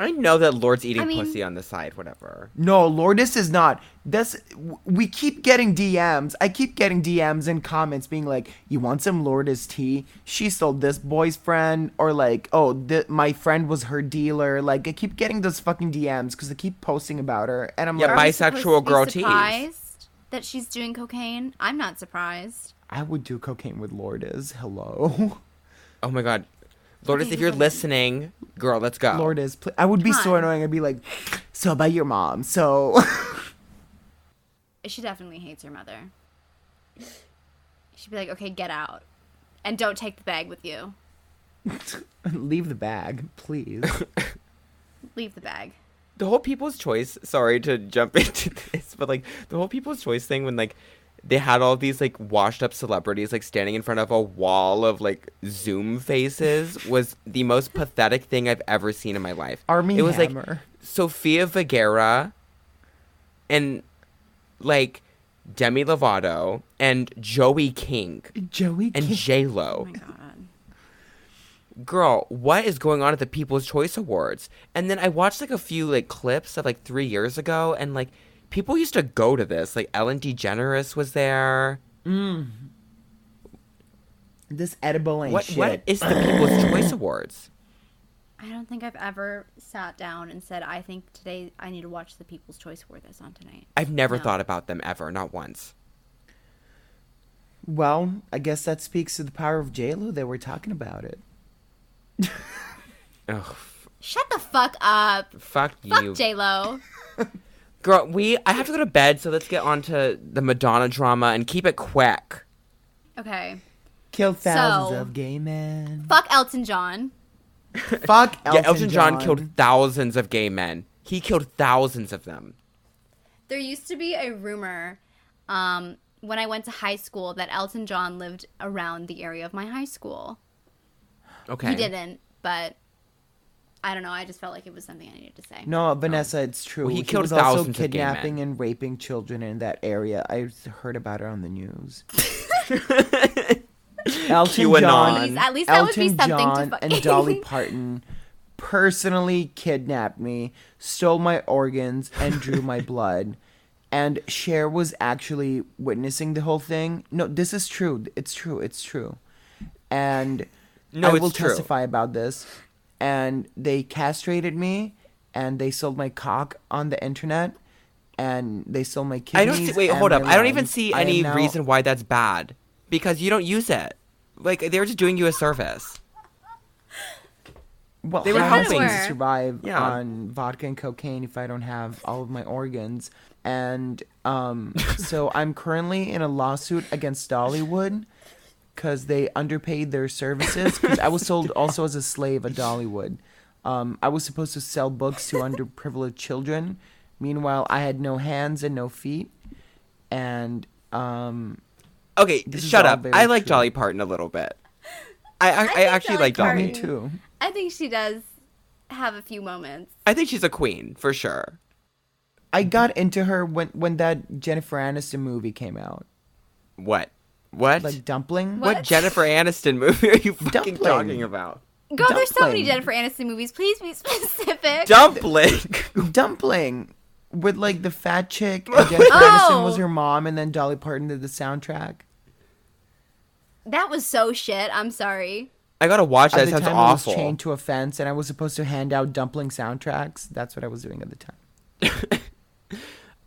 I know that Lourdes eating I mean- pussy on the side. Whatever. No, Lourdes is not. That's we keep getting DMs. I keep getting DMs and comments being like, "You want some Lourdes tea? She sold this boy's friend," or like, "Oh, th- my friend was her dealer." Like, I keep getting those fucking DMs because they keep posting about her, and I'm Yeah, like, Are bisexual supposed to be girl tees. surprised That she's doing cocaine. I'm not surprised. I would do cocaine with Lourdes. Hello, Oh my God, Lourdes, Okay, if you're so- listening, girl, let's go. Lourdes. Pl- I would be Come so on. annoying. I'd be like, "So about your mom?" So. She definitely hates her mother. She'd be like, okay, get out. And don't take the bag with you. Leave the bag, please. Leave the bag. the whole people's choice sorry to jump into this but like the whole people's choice thing when like they had all these like washed up celebrities like standing in front of a wall of like zoom faces was the most pathetic thing i've ever seen in my life Army it was Hammer. like sofia vergara and like Demi Lovato and Joey King Joey and King. J Oh Lo. my god. Girl, what is going on at the People's Choice Awards? And then I watched like a few like clips of like three years ago, and like people used to go to this. Like Ellen DeGeneres was there. Mm. This edible ain't What shit. what is the People's Choice Awards? I don't think I've ever sat down and said, I think today I need to watch the People's Choice Award that's on tonight. I've never No. thought about them ever, not once. well, I guess that speaks to the power of JLo that we're talking about it. Ugh, Shut the fuck up. fuck Fuck you, J Lo. girl. We I have to go to bed, so let's get on to the Madonna drama and keep it quick. Okay. Kill thousands So- of gay men. Fuck Elton John. Fuck Elton, yeah, Elton John. John killed thousands of gay men. He killed thousands of them. There used to be a rumor um, when I went to high school that Elton John lived around the area of my high school. Okay. He didn't, but I don't know. I just felt like it was something I needed to say. No, um, Vanessa, it's true. Well, he killed was also thousands of gay men. kidnapping and raping children in that area. I heard about it on the news. Elton QAnon. John, At least- at least that would be Elton something to John and Dolly Parton personally kidnapped me, stole my organs, and drew my blood. And Cher was actually witnessing the whole thing. No, this is true. It's true. It's true. And No, I it's will true. testify about this. And they castrated me, and they sold my cock on the internet, and they sold my kidneys. I don't see. Wait, hold up. I don't even see I any now- reason why that's bad because you don't use it. Like they're just doing you a service. Well, They were how am I helping. to survive Yeah. on vodka and cocaine if I don't have all of my organs? And um, so I'm currently in a lawsuit against Dollywood because they underpaid their services. Because I was sold also as a slave at Dollywood. Um, I was supposed to sell books to underprivileged children. Meanwhile, I had no hands and no feet. And um, Okay, shut up. I like true. Dolly Parton a little bit. I I, I, think actually Dolly like Dolly. me too. I think she does have a few moments. I think she's a queen for sure. I got into her when when that Jennifer Aniston movie came out, What? What? like Dumpling. what What? Jennifer Aniston movie are you fucking Dumpling. talking about? Girl, there's so many Dumpling. Jennifer Aniston movies. Please be specific. Dumpling. Dumpling with like the fat chick. And Jennifer Oh. Aniston was her mom, and then Dolly Parton did the soundtrack. that was so shit. I'm sorry. I gotta watch that. At It the sounds time, I was awful. chained to a fence, and I was supposed to hand out dumpling soundtracks. That's what I was doing at the time.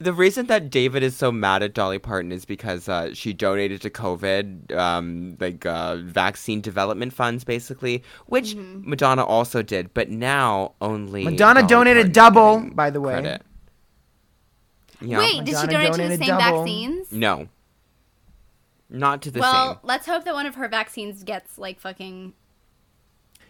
The reason that David is so mad at Dolly Parton is because uh, she donated to COVID, um, like uh, vaccine development funds, basically, which Mm-hmm. Madonna also did, but now only Madonna Dolly donated Parton double, by the way. credit. Yeah. Wait, did she donate to the same double. vaccines? No. Not to the well, same. Well, let's hope that one of her vaccines gets like fucking. I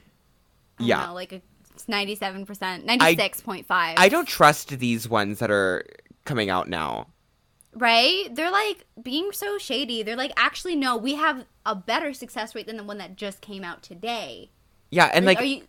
don't Yeah. know, like a ninety-seven percent, ninety-six point five. I don't trust these ones that are coming out now. Right? They're like being so shady. They're like, actually, no, we have a better success rate than the one that just came out today. Yeah, and like, are you?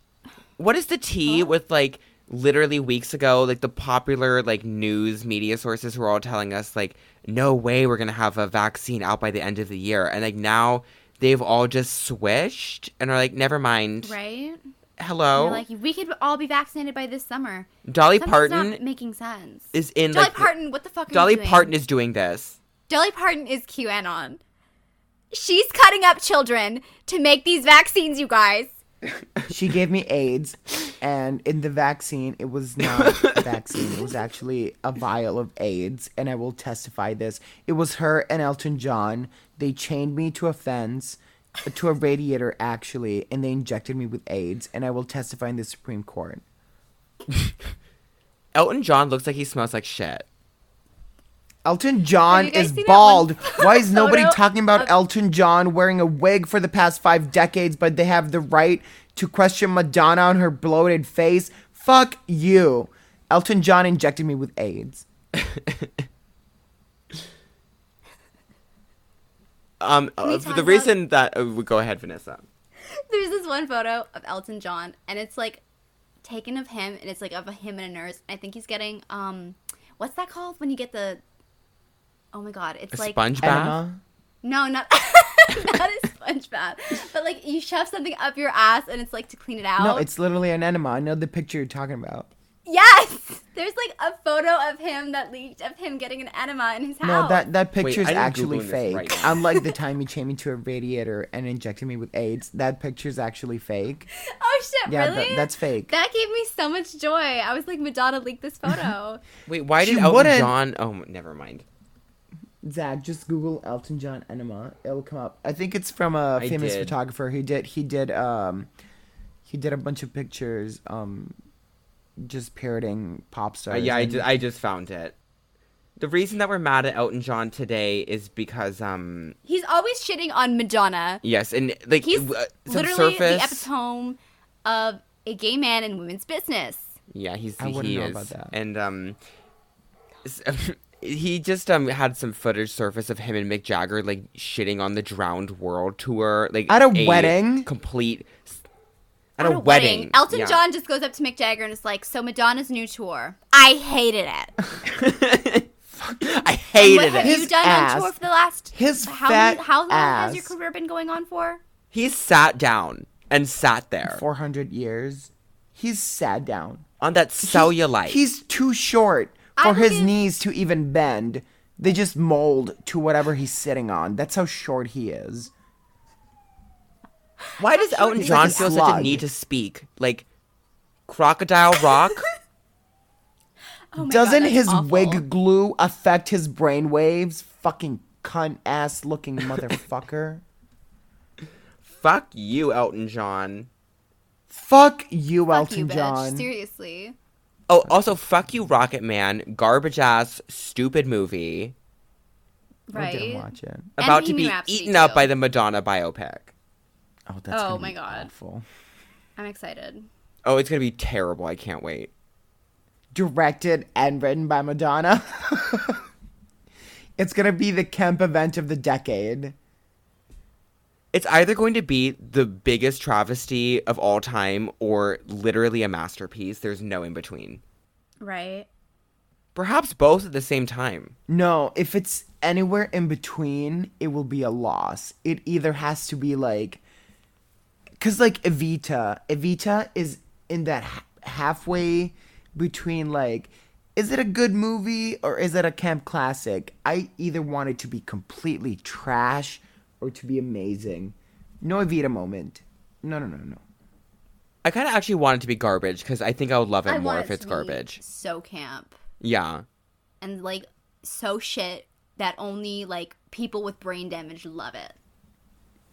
what is the tea with like literally weeks ago, like the popular like news media sources were all telling us like, no way we're gonna have a vaccine out by the end of the year, and like now they've all just switched and are like, never mind. Right? Hello, They're like, we could all be vaccinated by this summer. Dolly Something's Parton not making sense. is in Dolly like Parton, what the fuck are Dolly you doing? Parton is doing this. Dolly Parton is QAnon. She's cutting up children to make these vaccines, you guys. She gave me AIDS, and in the vaccine, it was not a vaccine. It was actually a vial of AIDS, and I will testify this. It was her and Elton John. They chained me to a fence, to a radiator, actually, and they injected me with AIDS, and I will testify in the Supreme Court. Elton John looks like he smells like shit. Elton John is bald. Why is nobody talking about of- Elton John wearing a wig for the past five decades, but they have the right to question Madonna on her bloated face? Fuck you. Elton John injected me with AIDS. Um, uh, talk the about- reason that uh, go ahead, Vanessa. There's this one photo of Elton John, and it's like taken of him, and it's like of a him and a nurse. I think he's getting um, what's that called when you get the? Oh my god, it's A like sponge bath. No, not not a sponge bath, but like you shove something up your ass and it's like to clean it out. No, it's literally an enema. I know the picture you're talking about. Yes. There's like a photo of him that leaked of him getting an enema in his house. No, that that Wait, picture's I am actually Googling fake. right. Unlike the time you chained me to a radiator and injected me with AIDS, that picture's actually fake. Oh shit! Yeah, really? that- that's fake. That gave me so much joy. I was like, Madonna leaked this photo. Wait, why She did Elton wouldn't- John? Oh, never mind. Zach, just Google Elton John enema. It'll come up. I think it's from a I famous did. photographer. He did he did um he did a bunch of pictures um just parroting pop Uh, stars. yeah, I, and- ju- I just found it. The reason that we're mad at Elton John today is because um He's always shitting on Madonna. yes and like He's uh, literally surface the epitome of a gay man in women's business. yeah he's I wouldn't he know is about that. and um he just um had some footage surface of him and Mick Jagger like shitting on the Drowned World tour like At a wedding? complete at, a, wedding, Elton yeah. John just goes up to Mick Jagger and is like, "So Madonna's new tour, I hated it. I hated what have it. you His done ass- on tour for the last his how fat many, how long has your career been going on for? He sat down and sat there 400 years. He's sat down. on that cellulite. He's too short I for his believe- knees to even bend. They just mold to whatever he's sitting on. That's how short he is. Why does Elton John like a feel such a need to speak? Like Crocodile Rock? Oh Doesn't God, his awful. wig glue affect his brain waves? Fucking cunt ass looking motherfucker. Fuck you, Elton John. Fuck you, Fuck Elton you, bitch. John. Seriously. Oh, also fuck you, Rocket Man. Garbage ass, stupid movie I didn't watch it. about to be Rhapsody, eaten up by the Madonna biopic. Oh, that's Oh my God. awful. I'm excited. Oh, it's gonna be terrible. I can't wait. Directed and written by Madonna. it's gonna be the Kemp event of the decade. It's either going to be the biggest travesty of all time or literally a masterpiece. There's no in between. Right. Perhaps both at the same time. No, if it's anywhere in between, it will be a loss. It either has to be like, cause like Evita, Evita is in that ha- halfway between like, is it a good movie or is it a camp classic? I either want it to be completely trash or to be amazing. No Evita moment. No, no, no, no. I kind of actually want it to be garbage because I think I would love it I more want if it it's to be garbage. So camp Yeah. and like so shit that only like people with brain damage love it.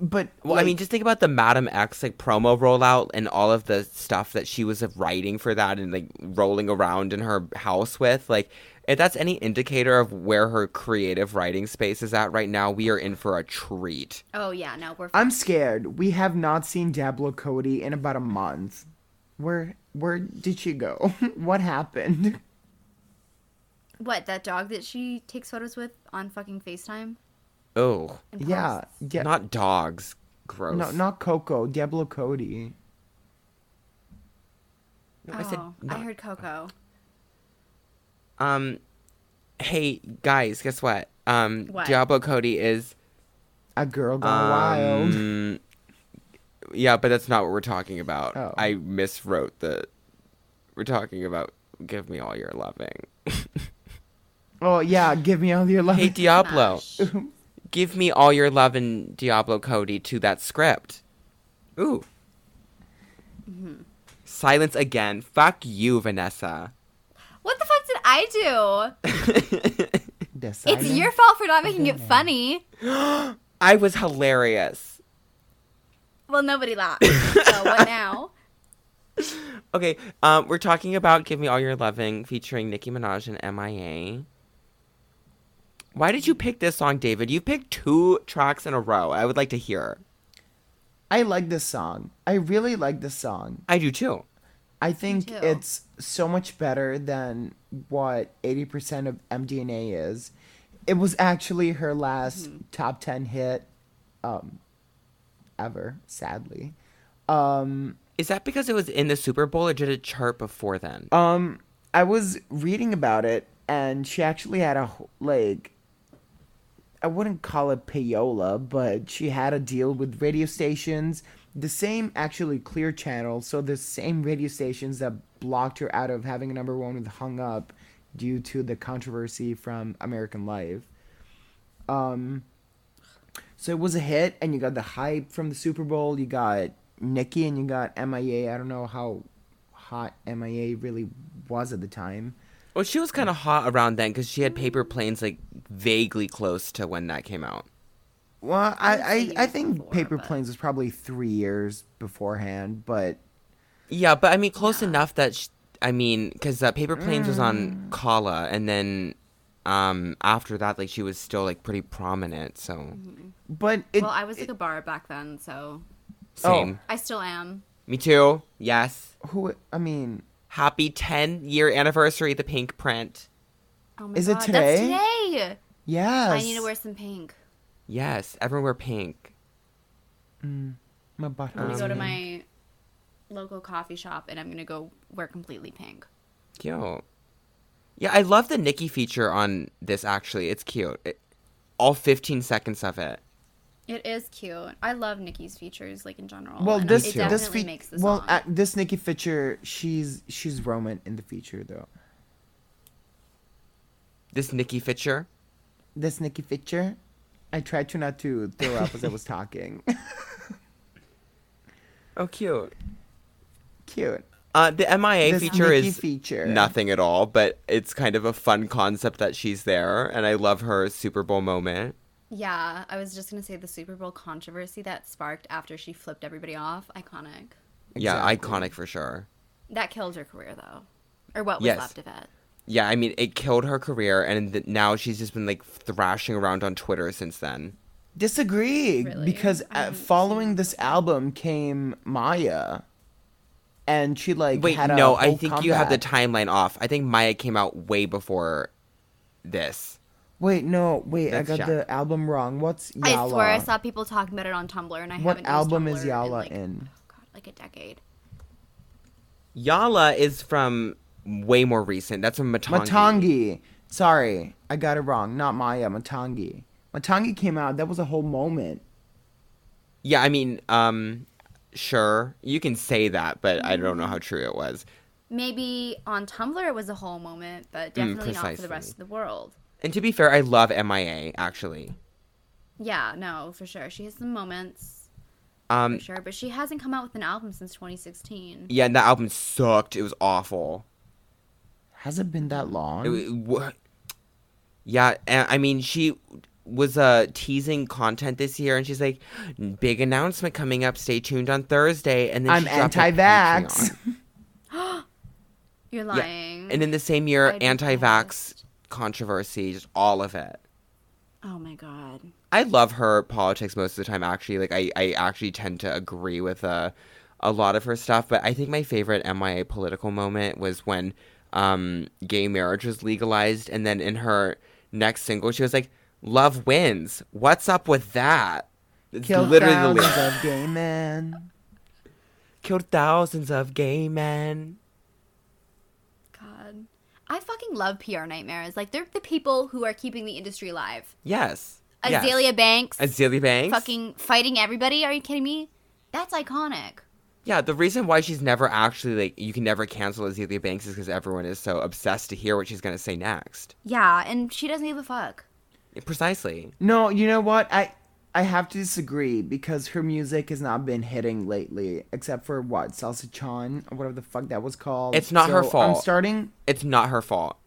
But Well, I mean, just think about the Madame X like promo rollout and all of the stuff that she was writing for that and like rolling around in her house with. Like, if that's any indicator of where her creative writing space is at right now, we are in for a treat. Oh yeah, no, we're I'm scared. We have not seen Diablo Cody in about a month. Where where did she go? what happened? what that dog that she takes photos with on fucking Facetime. Oh, Yeah, yeah. not dogs. Gross. No, not Coco. Diablo Cody. No, Oh, I said I heard Coco. Um, hey guys, guess what? Um, What? Diablo Cody is A girl gone wild. Um, Yeah, but that's not what we're talking about. Oh. I miswrote the. We're talking about "Give Me All Your Loving." Oh yeah, give me all your love. hey Diablo, Smash. Give me all your love and Diablo Cody to that script. Ooh. Mm-hmm. Silence again. Fuck you, Vanessa. What the fuck did I do? It's your fault for not making it funny. I was hilarious. Well, nobody laughed. so what now? Okay, um, we're talking about "Give Me All Your Loving" featuring Nicki Minaj and MIA. Why did you pick this song, David? You picked two tracks in a row. I would like to hear. I like this song. I really like this song. I do too. I think too. it's so much better than what 80% of MDNA is. It was actually her last Mm-hmm. top 10 hit um ever, sadly. Um Is that because it was in the Super Bowl, or did it chart before then? um I was reading about it and she actually had a wh- like I wouldn't call it payola, but she had a deal with radio stations, the same actually clear channel, so the same radio stations that blocked her out of having a number one with Hung Up due to the controversy from American Life. Um, so it was a hit, and you got the hype from the Super Bowl. You got Nicki, and you got MIA. I don't know how hot MIA really was at the time. Well, she was kind of hot around then because she had Paper Planes like vaguely close to when that came out. Well, I I, I, think before, Paper but- Planes was probably three years beforehand, but Yeah, but I mean, close enough that sh- I mean, because uh, Paper Planes was on Kala, and then um after that, like she was still like pretty prominent. So but it, well, I was like a bar back then, so same. I still am. Me too. Yes. who I mean, Happy 10 year anniversary, the Pinkprint. Oh my Is it today? That's today. yes. I need to wear some pink. Yes, everyone wear pink. Mm, my butt. I'm gonna go to my local coffee shop and I'm gonna go wear completely pink. Cute. Yeah, I love the Nicki feature on this actually. It's cute. It, all 15 seconds of it. It is cute. I love Nicki's features, like in general. Well, and this it definitely this fe- makes the well song. uh, this Nicki feature, she's she's Roman in the feature though. This Nicki feature. This Nicki feature, I tried to not to throw up as I was talking. Oh, cute. Cute. Uh, the MIA This feature Nicki is feature. nothing at all, but it's kind of a fun concept that she's there, and I love her Super Bowl moment. Yeah, I was just gonna say the Super Bowl controversy that sparked after she flipped everybody off. Iconic. Yeah, Exactly. iconic for sure. That killed her career though, or what was Yes. left of it. Yeah, I mean, it killed her career, and th- now she's just been like thrashing around on Twitter since then. Disagree Really? because I uh, following this album came Maya, and she like Wait, had a no, I whole think you have the timeline off. I think Maya came out way before this. Wait, no, wait, Let's I got check. the album wrong. What's Yala? I swear I saw people talking about it on Tumblr, and I what haven't. What album used is Tumblr Yala in, like, in? Oh God, like a decade. Yala is from way more recent. That's from Matangi. Matangi. Sorry, I got it wrong. Not Maya, Matangi. Matangi came out. That was a whole moment. Yeah, I mean, um, sure, you can say that, but I don't know how true it was. Maybe on Tumblr it was a whole moment, but definitely not for the Mm, rest of the world. And to be fair, I love MIA actually. Yeah, no, for sure. She has some moments, Um, for sure, but she hasn't come out with an album since 2016. yeah, and that album sucked. It was awful. Has it been that long? It, it, yeah, and, I mean, she was uh teasing content this year, and she's like, "Big announcement coming up. Stay tuned on Thursday." And then I'm she dropped a anti-vax. You're Yeah, lying. and in the same year, I'd anti-vax pissed. Controversy, just all of it. oh my god. I love her politics most of the time. Actually, like I, I actually tend to agree with uh, a lot of her stuff. But I think my favorite MIA political moment was when um, gay marriage was legalized, and then in her next single, she was like, "Love wins." What's up with that? It's Killed literally thousands lyric. of gay men. Killed thousands of gay men. God. I fucking love PR nightmares. Like they're the people who are keeping the industry alive. Yes. yes. Azealia Banks Azealia Banks. fucking fighting everybody. Are you kidding me? That's iconic. Yeah, the reason why she's never actually like you can never cancel Azealia Banks is because everyone is so obsessed to hear what she's gonna say next. Yeah, and she doesn't give a fuck. Precisely. No, you know what? I I have to disagree because her music has not been hitting lately, except for what Salsa Chan or whatever the fuck that was called. It's not her fault. I'm starting. It's not her fault.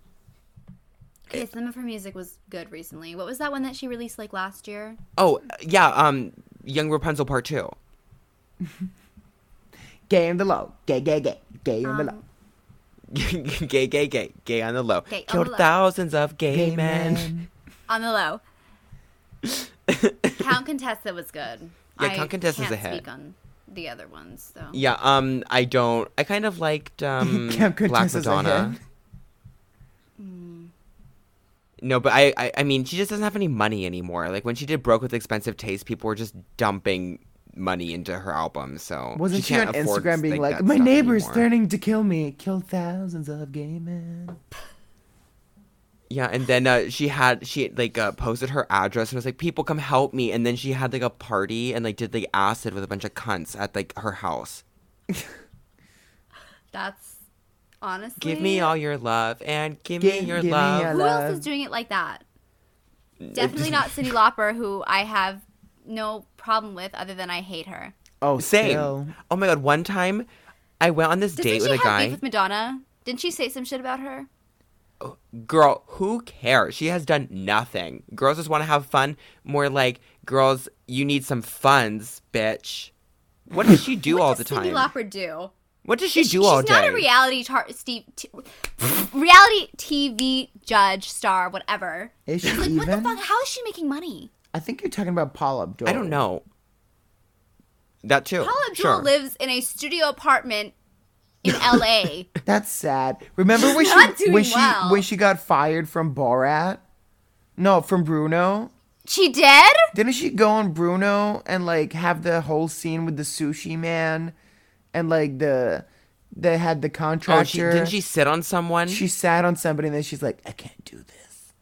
Okay, some of her music was good recently. What was that one that she released like last year? Oh yeah, um, Young Rapunzel Part Two. Gay on the low, gay, gay, gay, gay on the low. Um, gay, gay, gay, gay on the low. Gay on Killed the low. thousands of gay, Gay men. men. on the low. Count Contessa was good. Yeah, I Count Contessa's a can't hit. Speak on the other ones though. Yeah, um, I don't. I kind of liked um Count Black Contessa's a Madonna. hit. No, but I, I, I mean, she just doesn't have any money anymore. Like when she did Broke with Expensive Taste, people were just dumping money into her albums. So Wasn't she, can't on afford, Instagram being like, that "My stuff neighbor's anymore." threatening to kill me, kill thousands of gay men"? Yeah, and then uh, she had she like uh, posted her address and was like, "People come help me." And then she had like a party and like did like acid with a bunch of cunts at like her house. That's honestly. Give me all your love and give Give- me your give me love. your Who love. else is doing it like that? Definitely not Cyndi Lauper, who I have no problem with, other than I hate her. Oh, Same. still. Oh my god! One time, I went on this Doesn't date she with a have guy. beef with Madonna? Didn't she say some shit about her? Girl, who cares? She has done nothing. Girls just want to have fun. More like, girls, you need some funds, bitch. What does she do what all the time? What does Cyndi Lauper do? what does she Is- do all day? she's day? not a reality tar- Steve, t- reality TV judge star, whatever. Is she Like, what the even? fuck? How is she making money? I think you're talking about Paula Abdul. I don't know. That too. Paula Abdul sure. lives in a studio apartment in L.A. That's sad. Remember when not she doing when she well. when she got fired from Borat? No, from Bruno. she did? Didn't she go on Bruno and like have the whole scene with the sushi man and like the they had the Oh, she, contractor. didn't she sit on someone? She sat on somebody and then she's like, I can't do this.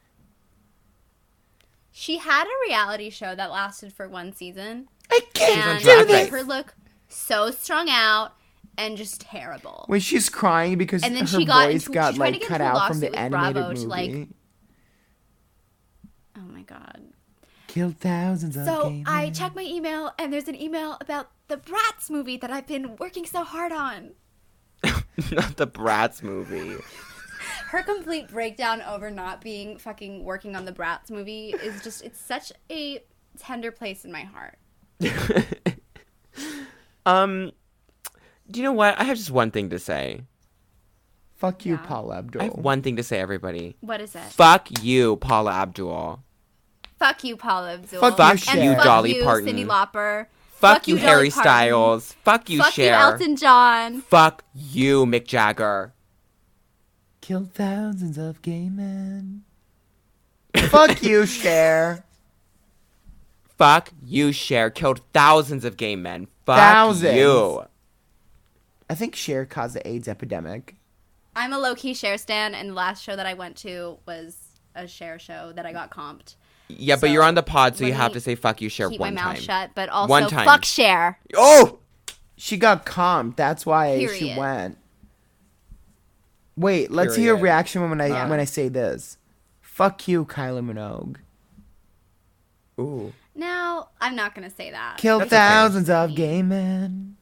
She had a reality show that lasted for one season, I can't and Drag it made Race. her look so strung out and just terrible. When she's crying because And then her she got voice into- got she tried to like cut into a out from the lawsuit animated Bravo to, movie. like, Oh my god. Killed thousands of So I men. checked my email, and there's an email about the Bratz movie that I've been working so hard on. Not the Bratz movie. Her complete breakdown over not being fucking working on the Bratz movie is just, it's such a tender place in my heart. um, do you know what? I have just one thing to say. Fuck you, Yeah. Paula Abdul. I have one thing to say, everybody. What is it? Fuck you, Paula Abdul. Fuck you, Paula Abdul. Fuck you, and Cher. fuck Dolly you, Parton. Cyndi Lauper. Fuck, you, Dolly Harry Parton. Styles. Fuck you, Fuck Cher. you, Elton John. Fuck you, Mick Jagger. Killed thousands of gay men. Fuck you, Cher. Fuck you, Cher. Killed thousands of gay men. Fuck Thousands. you. I think Cher caused the AIDS epidemic. I'm a low key Cher stan, and the last show that I went to was a Cher show that I got comped. Yeah, but you're on the pod, so you have to say fuck you, Cher Keep one my mouth time. shut, but also One time. fuck Cher. Oh! She got comped. That's why she Period. went. Wait, let's hear a Period. reaction when I Uh. when I say this. Fuck you, Kylie Minogue. Ooh. Now I'm not gonna say that. Killed That's okay. thousands of gay men.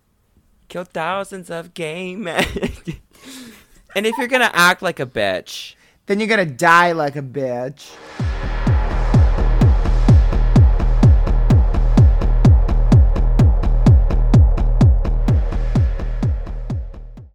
Killed thousands of gay men. and if you're gonna act like a bitch, Then you're gonna die like a bitch.